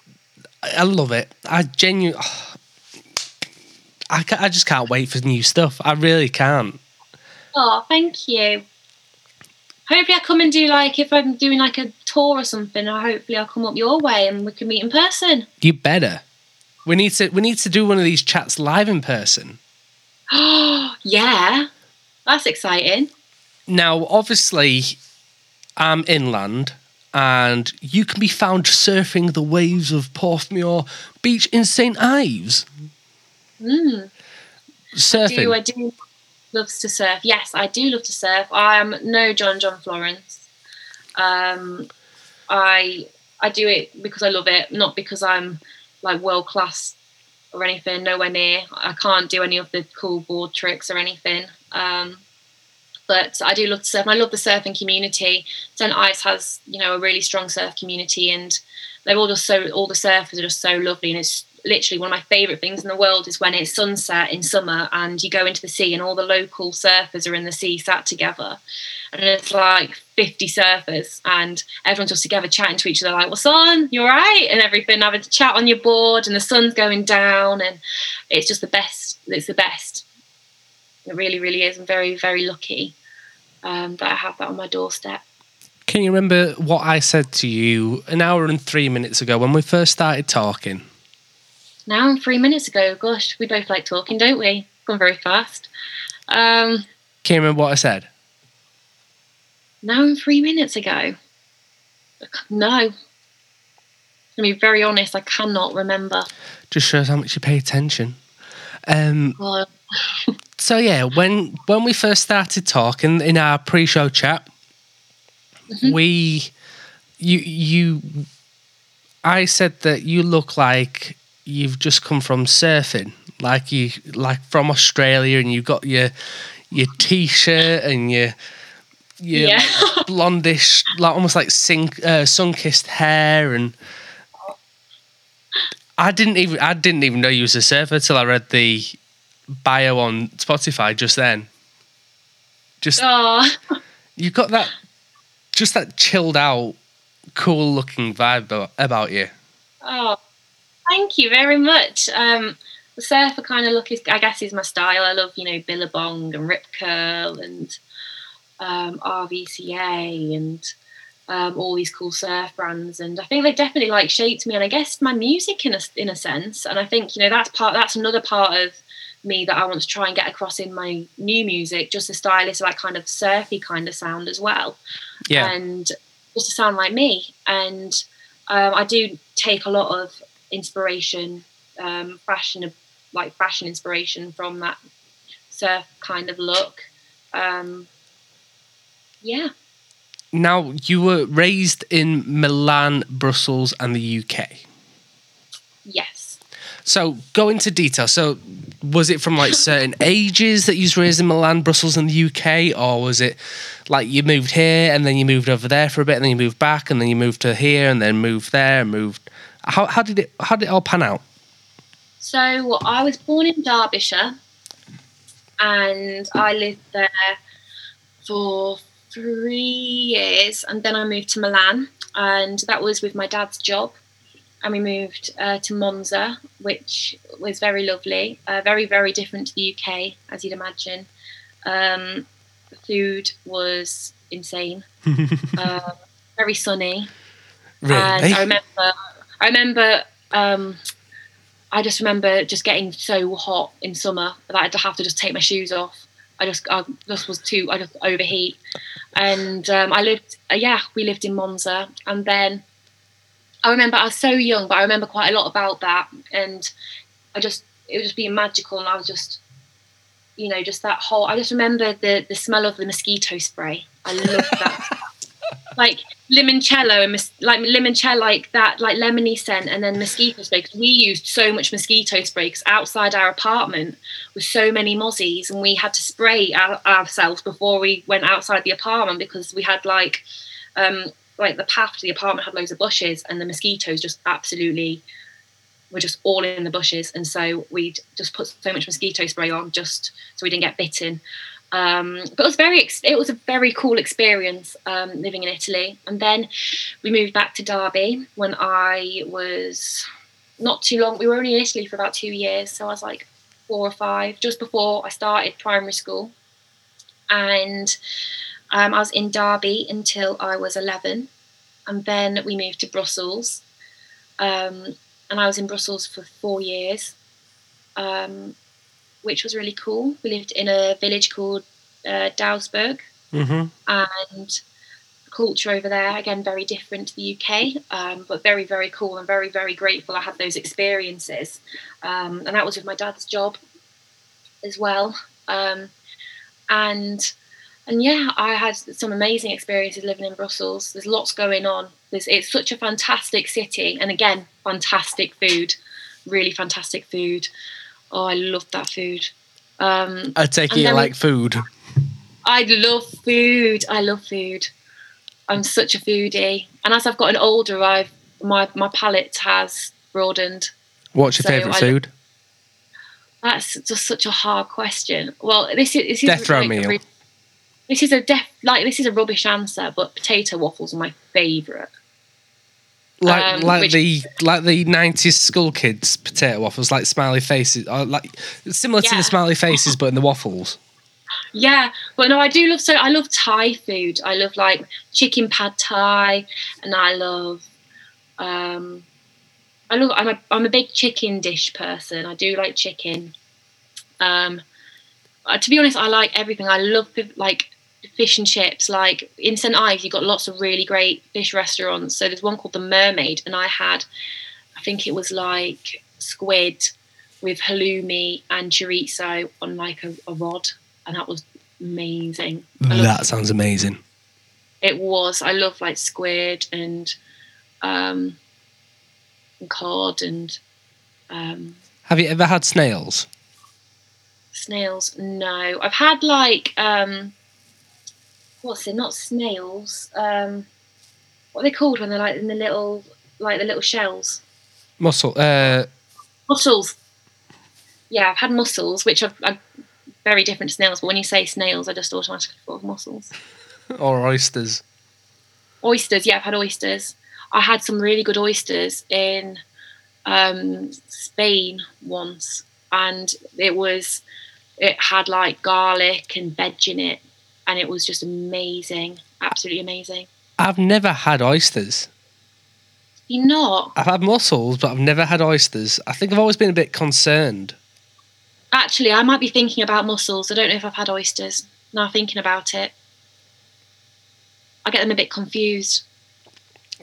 I love it. I genuinely, I I just can't wait for new stuff. I really can't. oh thank you hopefully i come and do like if i'm doing like a tour or something or hopefully i'll come up your way and we can meet in person You better. We need to we need to do one of these chats live in person. oh yeah that's exciting Now, obviously, I'm inland, and you can be found surfing the waves of Porthmeor Beach in St Ives. mm. Surfing. do I do loves to surf. Yes, I do love to surf. I am no John John Florence. Um, I I do it because I love it, not because I'm like world class or anything. Nowhere near. I can't do any of the cool board tricks or anything. Um, but I do love to surf. And I love the surfing community. St Ives has you know a really strong surf community, and they're all just so all the surfers are just so lovely, and it's literally one of my favorite things in the world is when it's sunset in summer and you go into the sea and all the local surfers are in the sea sat together. And it's like 50 surfers and everyone's just together chatting to each other like what's on? You're right? and everything having a chat on your board and the sun's going down and it's just the best it's the best. It really really is. I'm very very lucky um, that i have that on my doorstep. Can you remember what I said to you an hour and three minutes ago when we first started talking? Now and three minutes ago gosh we both like talking don't we? Gone very fast. Um Can you remember what I said? now and three minutes ago. No. To be very honest i cannot remember. Just shows how much you pay attention. Um, well, so yeah, when when we first started talking in our pre-show chat, we you you I said that you look like you've just come from surfing, like you like from Australia, and you've got your your t-shirt and your your Yeah. blondish, like almost like sink, uh, sun-kissed hair, and I didn't even I didn't even know you was a surfer till I read the bio on Spotify just then. Just oh, you've got that, just that chilled out, cool looking vibe about- about you. oh thank you very much. Um the surfer kind of look is i guess is my style. I love you know billabong and rip curl and um rvca and um, all these cool surf brands. And i think they definitely like shaped me and i guess my music in a, in a sense. And i think you know that's part that's another part of me that i want to try and get across in my new music just the stylist like kind of surfy kind of sound as well. Yeah, and just to sound like me. And um, I do take a lot of inspiration, um, fashion, like fashion inspiration from that surf kind of look. Um, yeah, Now you were raised in Milan, Brussels, and the UK. yes. So go into detail. So was it from like certain ages that you was raised in Milan, Brussels, and the UK, or was it like you moved here and then you moved over there for a bit, and then you moved back, and then you moved to here, and then moved there, and moved? How how did it how did it all pan out? So I was born in Derbyshire, and I lived there for three years, and then I moved to Milan, and that was with my dad's job. and we moved uh, to Monza, which was very lovely, uh, very very different to the UK, as you'd imagine. Um, the food was insane, um, very sunny, Really? and I remember, I remember, um, I just remember just getting so hot in summer that I'd have to just take my shoes off. I just, I just was too, I just overheat. And um, I lived, uh, yeah, we lived in Monza, and then I remember I was so young, but I remember quite a lot about that, and I just, it was just being magical, and I was just, you know, just that whole. I just remember the the smell of the mosquito spray. I love that. like limoncello and like limoncello, like that, like lemony scent, and then mosquito spray. Because we used so much mosquito spray because outside our apartment was so many mozzies, and we had to spray our, ourselves before we went outside the apartment because we had like, um, like the path to the apartment had loads of bushes, and the mosquitoes just absolutely were just all in the bushes, and so we'd just put so much mosquito spray on just so we didn't get bitten. Um, but it was very, it was a very cool experience um, living in Italy. And then we moved back to Derby when I was not too long. We were only in Italy for about two years, so I was like four or five, just before I started primary school. And um, I was in Derby until I was 11. And then we moved to Brussels. Um, and I was in Brussels for four years, um, which was really cool. We lived in a village called uh, Duisburg, hmm and culture over there again very different to the UK, um, but very very cool and very very grateful I had those experiences, um, and that was with my dad's job as well, um, and and yeah, I had some amazing experiences living in Brussels. There's lots going on. There's, it's such a fantastic city, and again, fantastic food, really fantastic food. Oh, I love that food. Um, I take it you like food. I love food. I love food. I'm such a foodie, and as I've gotten older, I've my my palate has broadened. What's your So favourite food? That's just such a hard question. Well, this is this is Death row like meal. re- this is a def like this is a rubbish answer, but potato waffles are my favourite. Like um, like which- the like the nineties school kids potato waffles, like smiley faces, or like similar to the smiley faces, but in the waffles. Yeah, but no, I do love so I love Thai food. I love like chicken pad Thai, and I love um, I love I'm a I'm a big chicken dish person. I do like chicken. Um, uh, to be honest, I like everything. I love like fish and chips. Like in St Ives, you've got lots of really great fish restaurants. So there's one called the Mermaid, and I had, I think it was like squid with halloumi and chorizo on like a, a rod, and that was amazing. That sounds amazing. It was. I love like squid and um, and cod and um, Have you ever had snails? snails. No, I've had like um, what's it? Not snails. Um, what are they called when they're like in the little like the little shells? Mussel. Uh, Mussels. Yeah, I've had mussels, which are, are very different to snails. But when you say snails, I just automatically thought of mussels. or oysters. Oysters, yeah, I've had oysters. I had some really good oysters in um, Spain once, and it was it had like garlic and veg in it, and it was just amazing, absolutely amazing. I've never had oysters. You not I've had mussels, but I've never had oysters. I think I've always been a bit concerned. actually, I might be thinking about mussels. I don't know if I've had oysters. Now thinking about it, I get them a bit confused.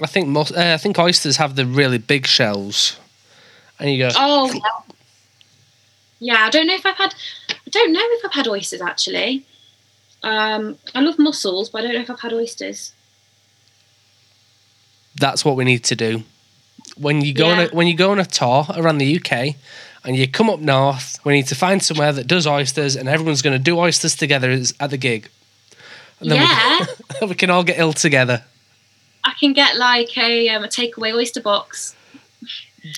I think mus- uh, I think oysters have the really big shells, and you go. Oh, yeah. yeah. I don't know if I've had. I don't know if I've had oysters actually. Um, I love mussels, but I don't know if I've had oysters. That's what we need to do. When you go on a, when you go on a tour around the UK, and you come up north, we need to find somewhere that does oysters, and everyone's going to do oysters together at the gig. And then yeah, we, we can all get ill together. I can get like a um, a takeaway oyster box.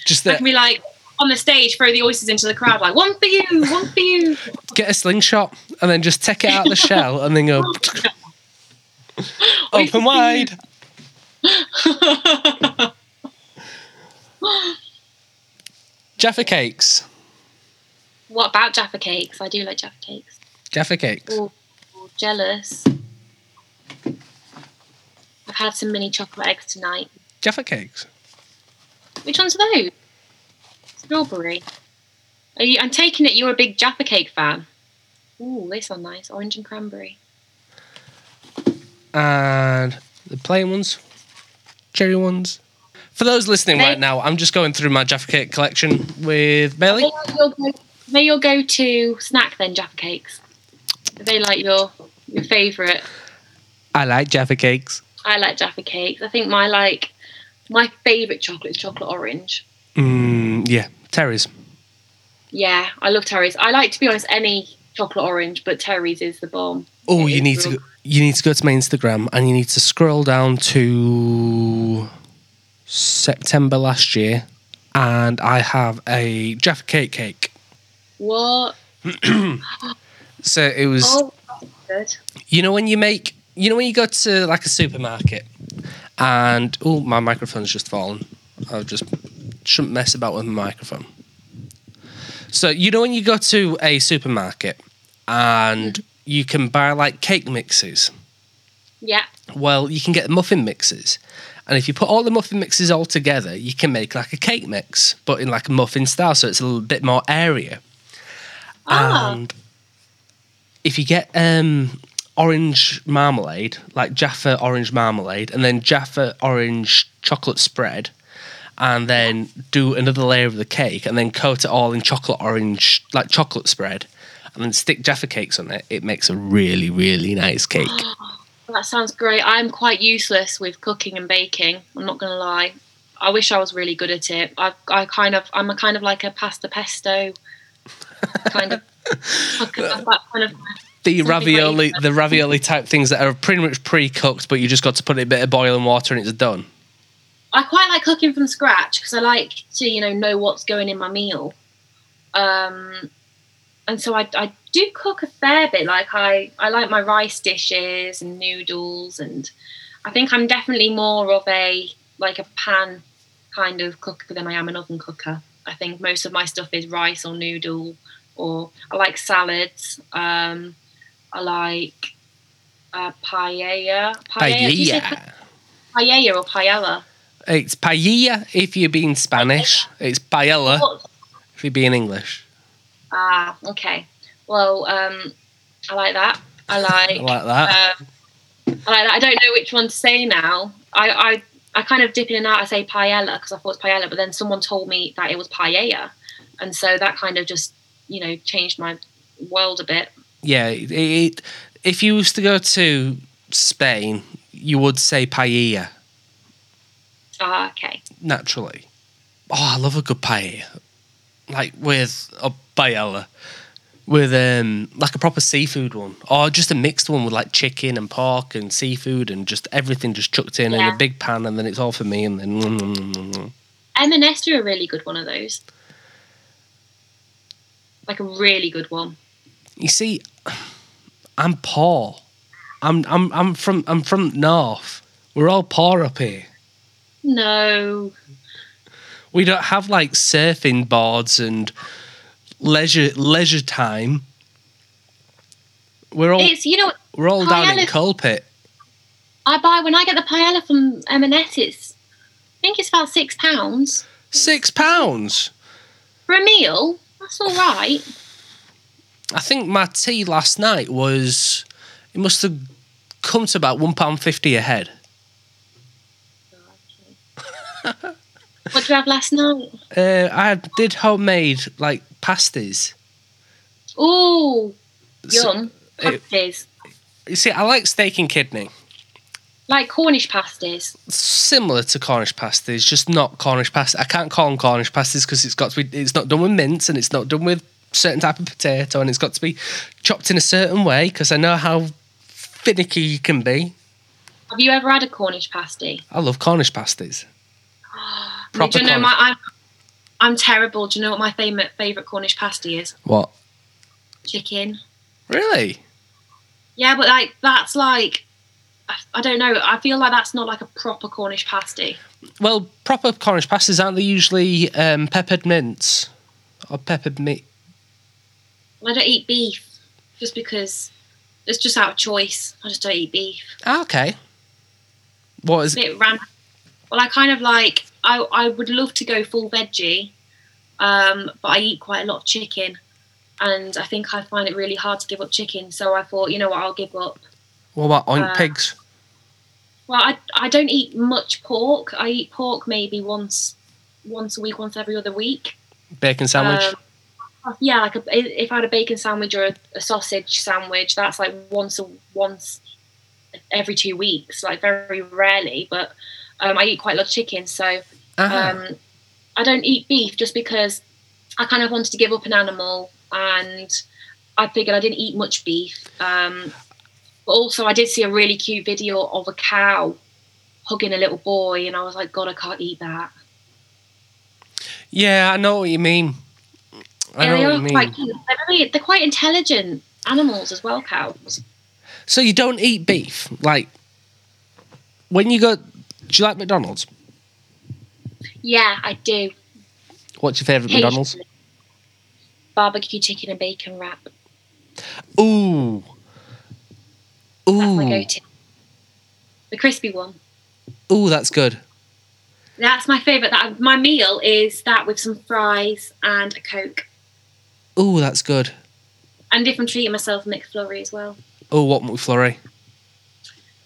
Just I that, can be like on the stage, throw the oysters into the crowd, like one for you, one for you. get a slingshot, and then just take it out of the shell, and then go open wide. Jaffa cakes. What about Jaffa cakes? I do like Jaffa cakes. Jaffa cakes. Oh, jealous. I've had some mini chocolate eggs tonight. Jaffa cakes. Which ones are those? Strawberry. Are you, I'm taking it you're a big Jaffa cake fan. Ooh, they sound nice. Orange and cranberry. And the plain ones. Cherry ones. For those listening right now, I'm just going through my Jaffa cake collection with Bailey. Are they your go- they your go-to snack then, Jaffa cakes? Are they like your your favourite? I like Jaffa cakes. I like Jaffa cakes. I think my like my favourite chocolate is chocolate orange. Mm, yeah, Terry's. Yeah, I love Terry's. I like to be honest any chocolate orange, but Terry's is the bomb. Oh, It you need to real go, you need to go to my Instagram and you need to scroll down to September last year, and I have a Jaffa cake cake. What? So it was. Oh, good. You know when you make, you know when you go to like a supermarket, and oh, my microphone's just fallen. I've just shouldn't mess about with my microphone. So you know when you go to a supermarket, and you can buy like cake mixes. Yeah. Well, you can get muffin mixes, and if you put all the muffin mixes all together, you can make like a cake mix, but in like a muffin style, so it's a little bit more area. Ah. And if you get um, orange marmalade, like Jaffa orange marmalade, and then Jaffa orange chocolate spread, and then do another layer of the cake, and then coat it all in chocolate orange, like chocolate spread, and then stick Jaffa cakes on it, it makes a really, really nice cake. That sounds great. I'm quite useless with cooking and baking. I'm not gonna lie. I wish I was really good at it. I, I kind of, I'm a kind of like a pasta pesto kind of, that kind of. the ravioli, like- the ravioli type things that are pretty much pre-cooked, but you just got to put a bit of boiling water and it's done. I quite like cooking from scratch because I like to, you know, know what's going in my meal. Um, and so I, I do cook a fair bit. Like I, I like my rice dishes and noodles, and I think I'm definitely more of a like a pan kind of cooker than I am an oven cooker. I think most of my stuff is rice or noodle, or I like salads. Um, I like uh, paella. Paella. Paella. paella or paella? It's paella if you're being Spanish. It's paella if you're being English. Ah, okay. Well, um, I like that. I like, I like. like that. um, I like that. I don't know which one to say now. I, I, I kind of dip in and out. I say paella because I thought it's paella, but then someone told me that it was paella, and so that kind of just you know changed my world a bit. yeah, it, it, if you was to go to Spain, you would say paella Ah, okay. naturally. Oh, I love a good paella, like with a paella, with um like a proper seafood one, or just a mixed one with like chicken and pork and seafood and just everything just chucked in in a big pan, and then it's all for me, and then. mm, mm, mm, mm, mm. M&S do a really good one of those. Like a really good one. You see, I'm poor. I'm I'm I'm from I'm from north. We're all poor up here. No. We don't have like surfing boards and leisure leisure time. We're all It's you know we're all down in Culpit. I buy when I get the paella from M&S. It's I think it's about six pounds Six pounds. for a meal. That's all right. I think my tea last night was it must have come to about one pound fifty a head. What did you have last night? Uh, I did homemade like pasties. Oh, So- yum. it- Pasties. you see, I like steak and kidney. Like Cornish pasties. similar to Cornish pasties, just not Cornish pasta. I can't call them Cornish pasties because it's got to be. It's not done with mince and it's not done with certain type of potato and it's got to be chopped in a certain way because I know how finicky you can be. Have you ever had a Cornish pasty? I love Cornish pasties. Proper do you know my I'm, I'm terrible. Do you know what my favorite favorite Cornish pasty is? What? Chicken. Really? Yeah, but like that's like I- I don't know. I feel like that's not like a proper Cornish pasty. Well, proper Cornish pasties aren't they usually um, peppered mince or peppered meat? I don't eat beef just because it's just out of choice. I just don't eat beef. Ah, okay. What is It's a bit ram. Well, I kind of like. I I would love to go full veggie, um, but I eat quite a lot of chicken, and I think I find it really hard to give up chicken. So I thought, you know what, I'll give up. what about oink Uh, pigs? Well, I I don't eat much pork. I eat pork maybe once once a week, once every other week. Bacon sandwich. Um, yeah, like a, if I had a bacon sandwich or a, a sausage sandwich, that's like once a once every two weeks, like very rarely. But um, I eat quite a lot of chicken, so Ah, um, I don't eat beef just because I kind of wanted to give up an animal, and I figured I didn't eat much beef. Um, but also, I did see a really cute video of a cow hugging a little boy, and I was like, God, I can't eat that. yeah, I know what you mean. I yeah, they are quite cute. They're, very, they're quite intelligent animals as well, cows. So you don't eat beef, like when you go. Do you like McDonald's? Yeah, I do. What's your favourite McDonald's? Barbecue chicken and bacon wrap. Ooh, Ooh. That's my go-to. The crispy one. ooh, that's good. That's my favourite. That my meal is that with some fries and a coke. Ooh, that's good. And if I'm treating myself, McFlurry as well. Oh, what McFlurry?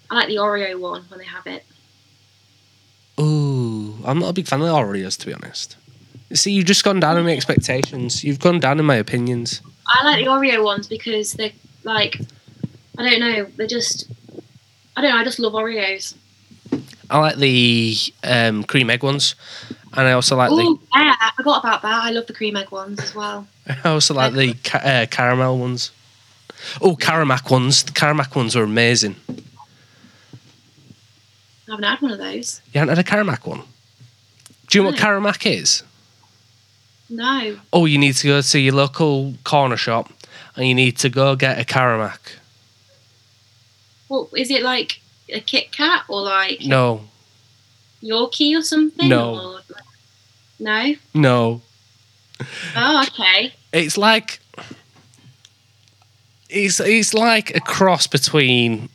I like the Oreo one when they have it. Ooh, I'm not a big fan of Oreos to be honest. See, you've just gone down in my expectations. You've gone down in my opinions. I like the Oreo ones because they're like, I don't know, they're just, I don't know, I just love Oreos. I like the um, cream egg ones, and I also like the. Oh yeah, I forgot about that. I love the cream egg ones as well. I also like the ca- uh, caramel ones. Oh, Caramac ones. The Caramac ones are amazing. I haven't had one of those. You haven't had a Caramac one? Do you know what No. Caramac is? No. Oh, you need to go to your local corner shop, and you need to go get a Caramac. What is it like? A Kit Kat or like No, Yorkie or something? No. Or, no. no. Oh, okay. It's like it's it's like a cross between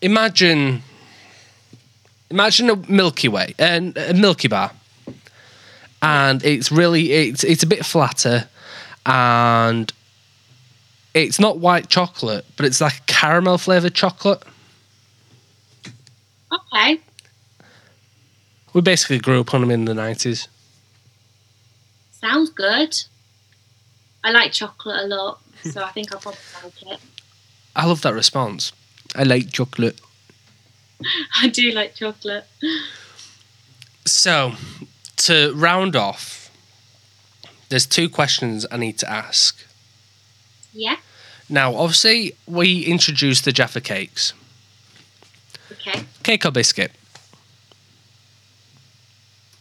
imagine imagine a Milky Way and a Milky Bar, and it's really it's it's a bit flatter, and it's not white chocolate, but it's like a caramel flavored chocolate. Okay. We basically grew up on them in the nineties. Sounds good. I like chocolate a lot, so I think I'll probably like it. I love that response. I like chocolate. I do like chocolate. So, to round off, there's two questions I need to ask. Yeah. Now, obviously, we introduced the Jaffa cakes. Okay. Cake or biscuit?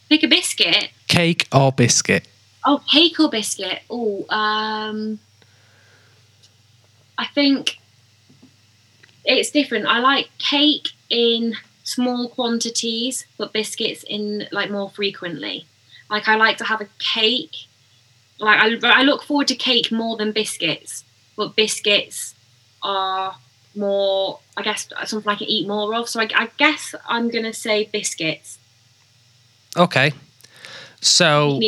Pick a biscuit. Cake or biscuit? Oh, cake or biscuit? Oh, um, I think it's different. I like cake in small quantities, but biscuits in like more frequently. Like I like to have a cake. Like I, I look forward to cake more than biscuits, but biscuits are more. I guess something I can eat more of. So I, I guess I'm gonna say biscuits. Okay. So,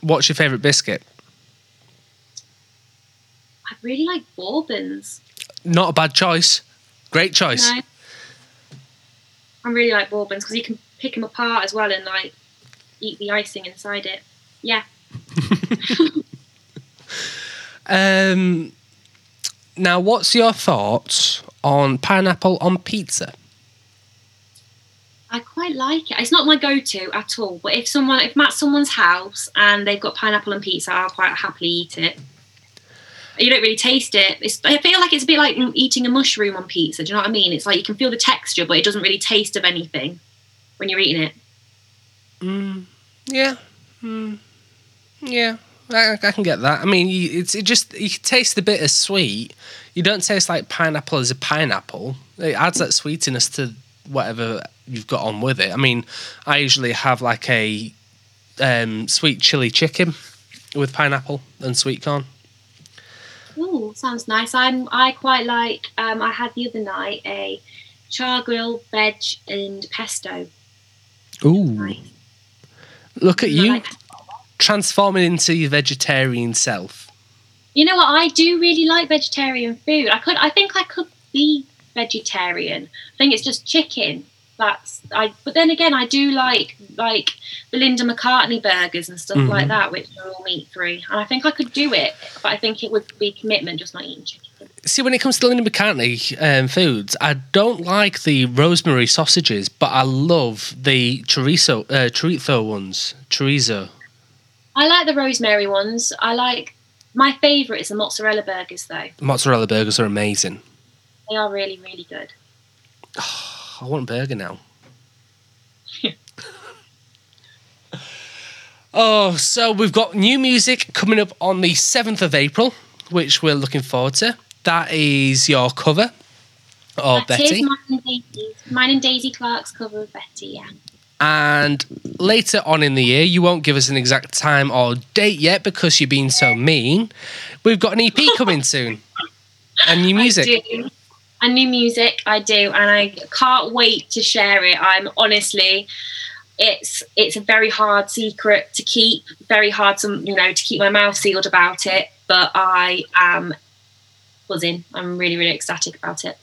what's your favourite biscuit? I really like bourbons. Not a bad choice. Great choice. No. I really like bourbons because you can pick them apart as well and like eat the icing inside it. Yeah. Um, now, what's your thoughts on pineapple on pizza? I quite like it. It's not my go-to at all, but if someone, if I'm at someone's house and they've got pineapple and pizza, I'll quite happily eat it. You don't really taste it. It's, I feel like it's a bit like eating a mushroom on pizza. Do you know what I mean? It's like you can feel the texture, but it doesn't really taste of anything when you're eating it. Mm, yeah. Mm, yeah. I, I can get that. I mean, you, it's it just you taste the bit of sweet. You don't taste like pineapple as a pineapple. It adds that sweetiness to whatever you've got on with it. I mean, I usually have like a um, sweet chili chicken with pineapple and sweet corn. Ooh, sounds nice. I'm I quite like. Um, I had the other night a char grill, veg, and pesto. Ooh, Nice. look at I you like- transforming into your vegetarian self. You know what? I do really like vegetarian food. I could. I think I could be vegetarian. I think it's just chicken. That's I. But then again, I do like like the Linda McCartney burgers and stuff like Mhm. that, which are all meat free. And I think I could do it, but I think it would be commitment just not eating chicken. See, when it comes to Linda McCartney um, foods, I don't like the rosemary sausages, but I love the chorizo, uh, chorizo ones. Chorizo. I like the rosemary ones. I like my favourite is the mozzarella burgers though. Mozzarella burgers are amazing. They are really really good. I want a burger now. oh, so we've got new music coming up on the 7th of April, which we're looking forward to. That is your cover of That is Betty. mine and Daisy. Mine and Daisy Clark's cover of Betty. Yeah. And later on in the year, you won't give us an exact time or date yet because you've been so mean. We've got an EP coming soon and new music. New music, I do, and I can't wait to share it. I'm honestly, it's it's a very hard secret to keep, very hard to you know to keep my mouth sealed about it. But I am buzzing. I'm really really ecstatic about it.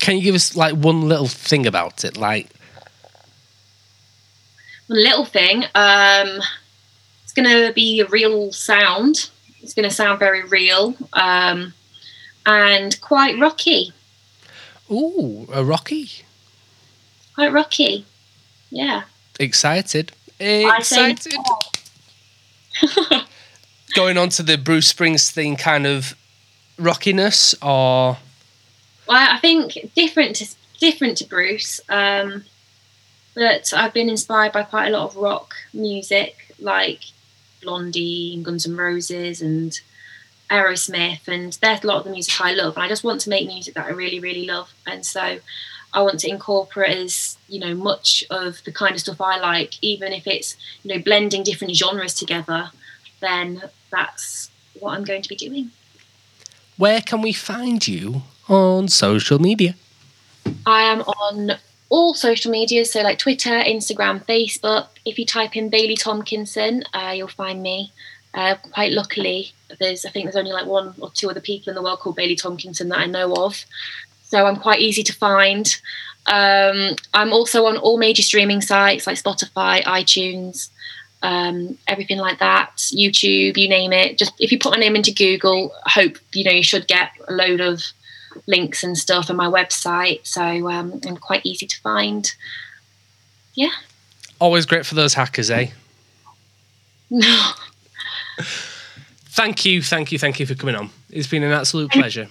Can you give us like one little thing about it? Like, One little thing, um, it's gonna be a real sound. It's gonna sound very real, um, and quite rocky. Ooh, a Rocky. Quite rocky. Yeah. Excited. Excited. Going on to the Bruce Springsteen kind of rockiness or Well, I think different to different to Bruce, um, but I've been inspired by quite a lot of rock music, like Blondie and Guns N' Roses and Aerosmith, and there's a lot of the music I love. And I just want to make music that I really, really love, and so I want to incorporate as you know much of the kind of stuff I like, even if it's you know blending different genres together. Then that's what I'm going to be doing. where can we find you on social media? I am on all social media, so like Twitter, Instagram, Facebook. If you type in Bailey Tomkinson, uh, you'll find me. Uh, quite luckily, there's I think there's only like one or two other people in the world called Bailey Tomkinson that I know of, so I'm quite easy to find. Um, I'm also on all major streaming sites like Spotify, iTunes, um, everything like that, YouTube, you name it. Just if you put my name into Google, I hope you know you should get a load of links and stuff and my website. So um, I'm quite easy to find. Yeah. Always great for those hackers, eh? No. Thank you, thank you, thank you for coming on. It's been an absolute pleasure.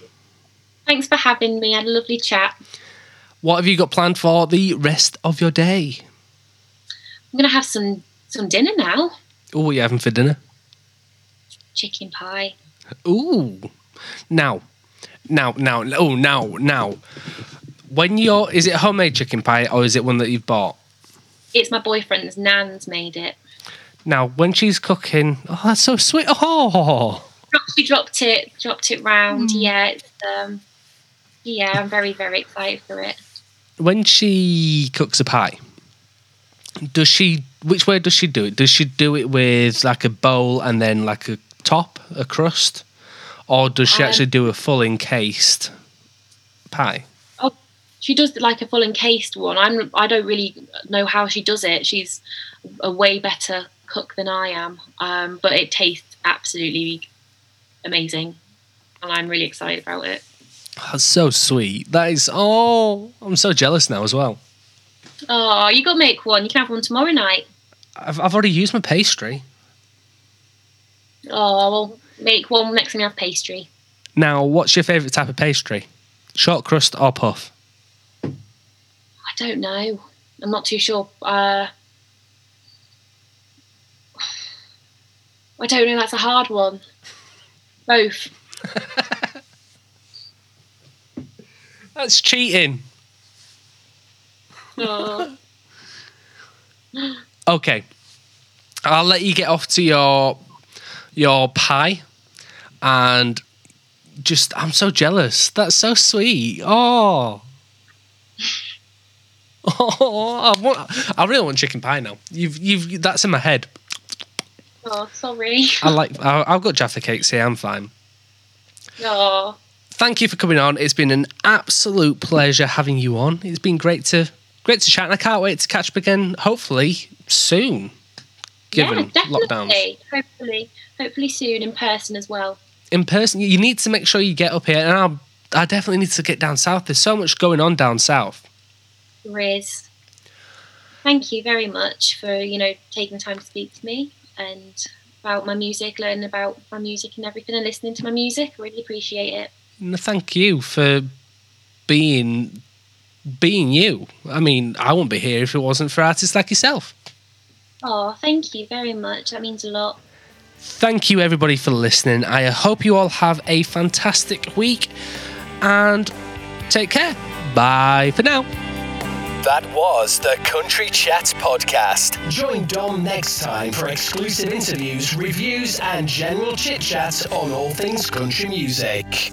Thanks for having me. I had a lovely chat. What have you got planned for the rest of your day? I'm gonna have some some dinner now. Oh, what are you having for dinner? Chicken pie. Ooh. Now, now, now, oh, now, now. When you're, is it homemade chicken pie or is it one that you've bought? It's my boyfriend's nan's made it. Now, when she's cooking, oh, that's so sweet. Oh, She dropped it, dropped it round. Yeah, it's, um, yeah, I'm very, very excited for it. when she cooks a pie, does she, which way does she do it? Does she do it with like a bowl and then like a top, a crust? Or does she Um, actually do a full encased pie? Oh, she does like a full encased one. I'm, I don't really know how she does it. She's a way better cook than I am, um, but it tastes absolutely amazing, and I'm really excited about it. That's so sweet. That is, oh, I'm so jealous now as well. Oh, you got to make one. You can have one tomorrow night. I've, I've already used my pastry. Oh, well, make one next time you have pastry. Now, what's your favourite type of pastry? Short crust or puff? I don't know. I'm not too sure. Uh, I don't know. That's a hard one. Both. That's cheating. Oh, Okay, I'll let you get off to your your pie, and just I'm so jealous. That's so sweet. Oh. Oh, I, want, I really want chicken pie now. You've, you've, that's in my head. Oh sorry. I like. I, I've got Jaffa cakes here. I'm fine. Oh, Thank you for coming on. It's been an absolute pleasure having you on. It's been great to, great to chat, and I can't wait to catch up again. Hopefully soon. Given yeah, lockdowns. definitely. Hopefully, hopefully soon in person as well. in person, you need to make sure you get up here. And I'll, I definitely need to get down south. There's so much going on down south. Riz. Thank you very much for you know taking the time to speak to me and about my music, learning about my music and everything, and listening to my music. I really appreciate it. Thank you for being being you. I mean, I wouldn't be here if it wasn't for artists like yourself. Oh, thank you very much. That means a lot. Thank you, everybody, for listening. I hope you all have a fantastic week and take care. Bye for now. That was the Country Chat Podcast. Join Dom next time for exclusive interviews, reviews, and general chit chats on all things country music.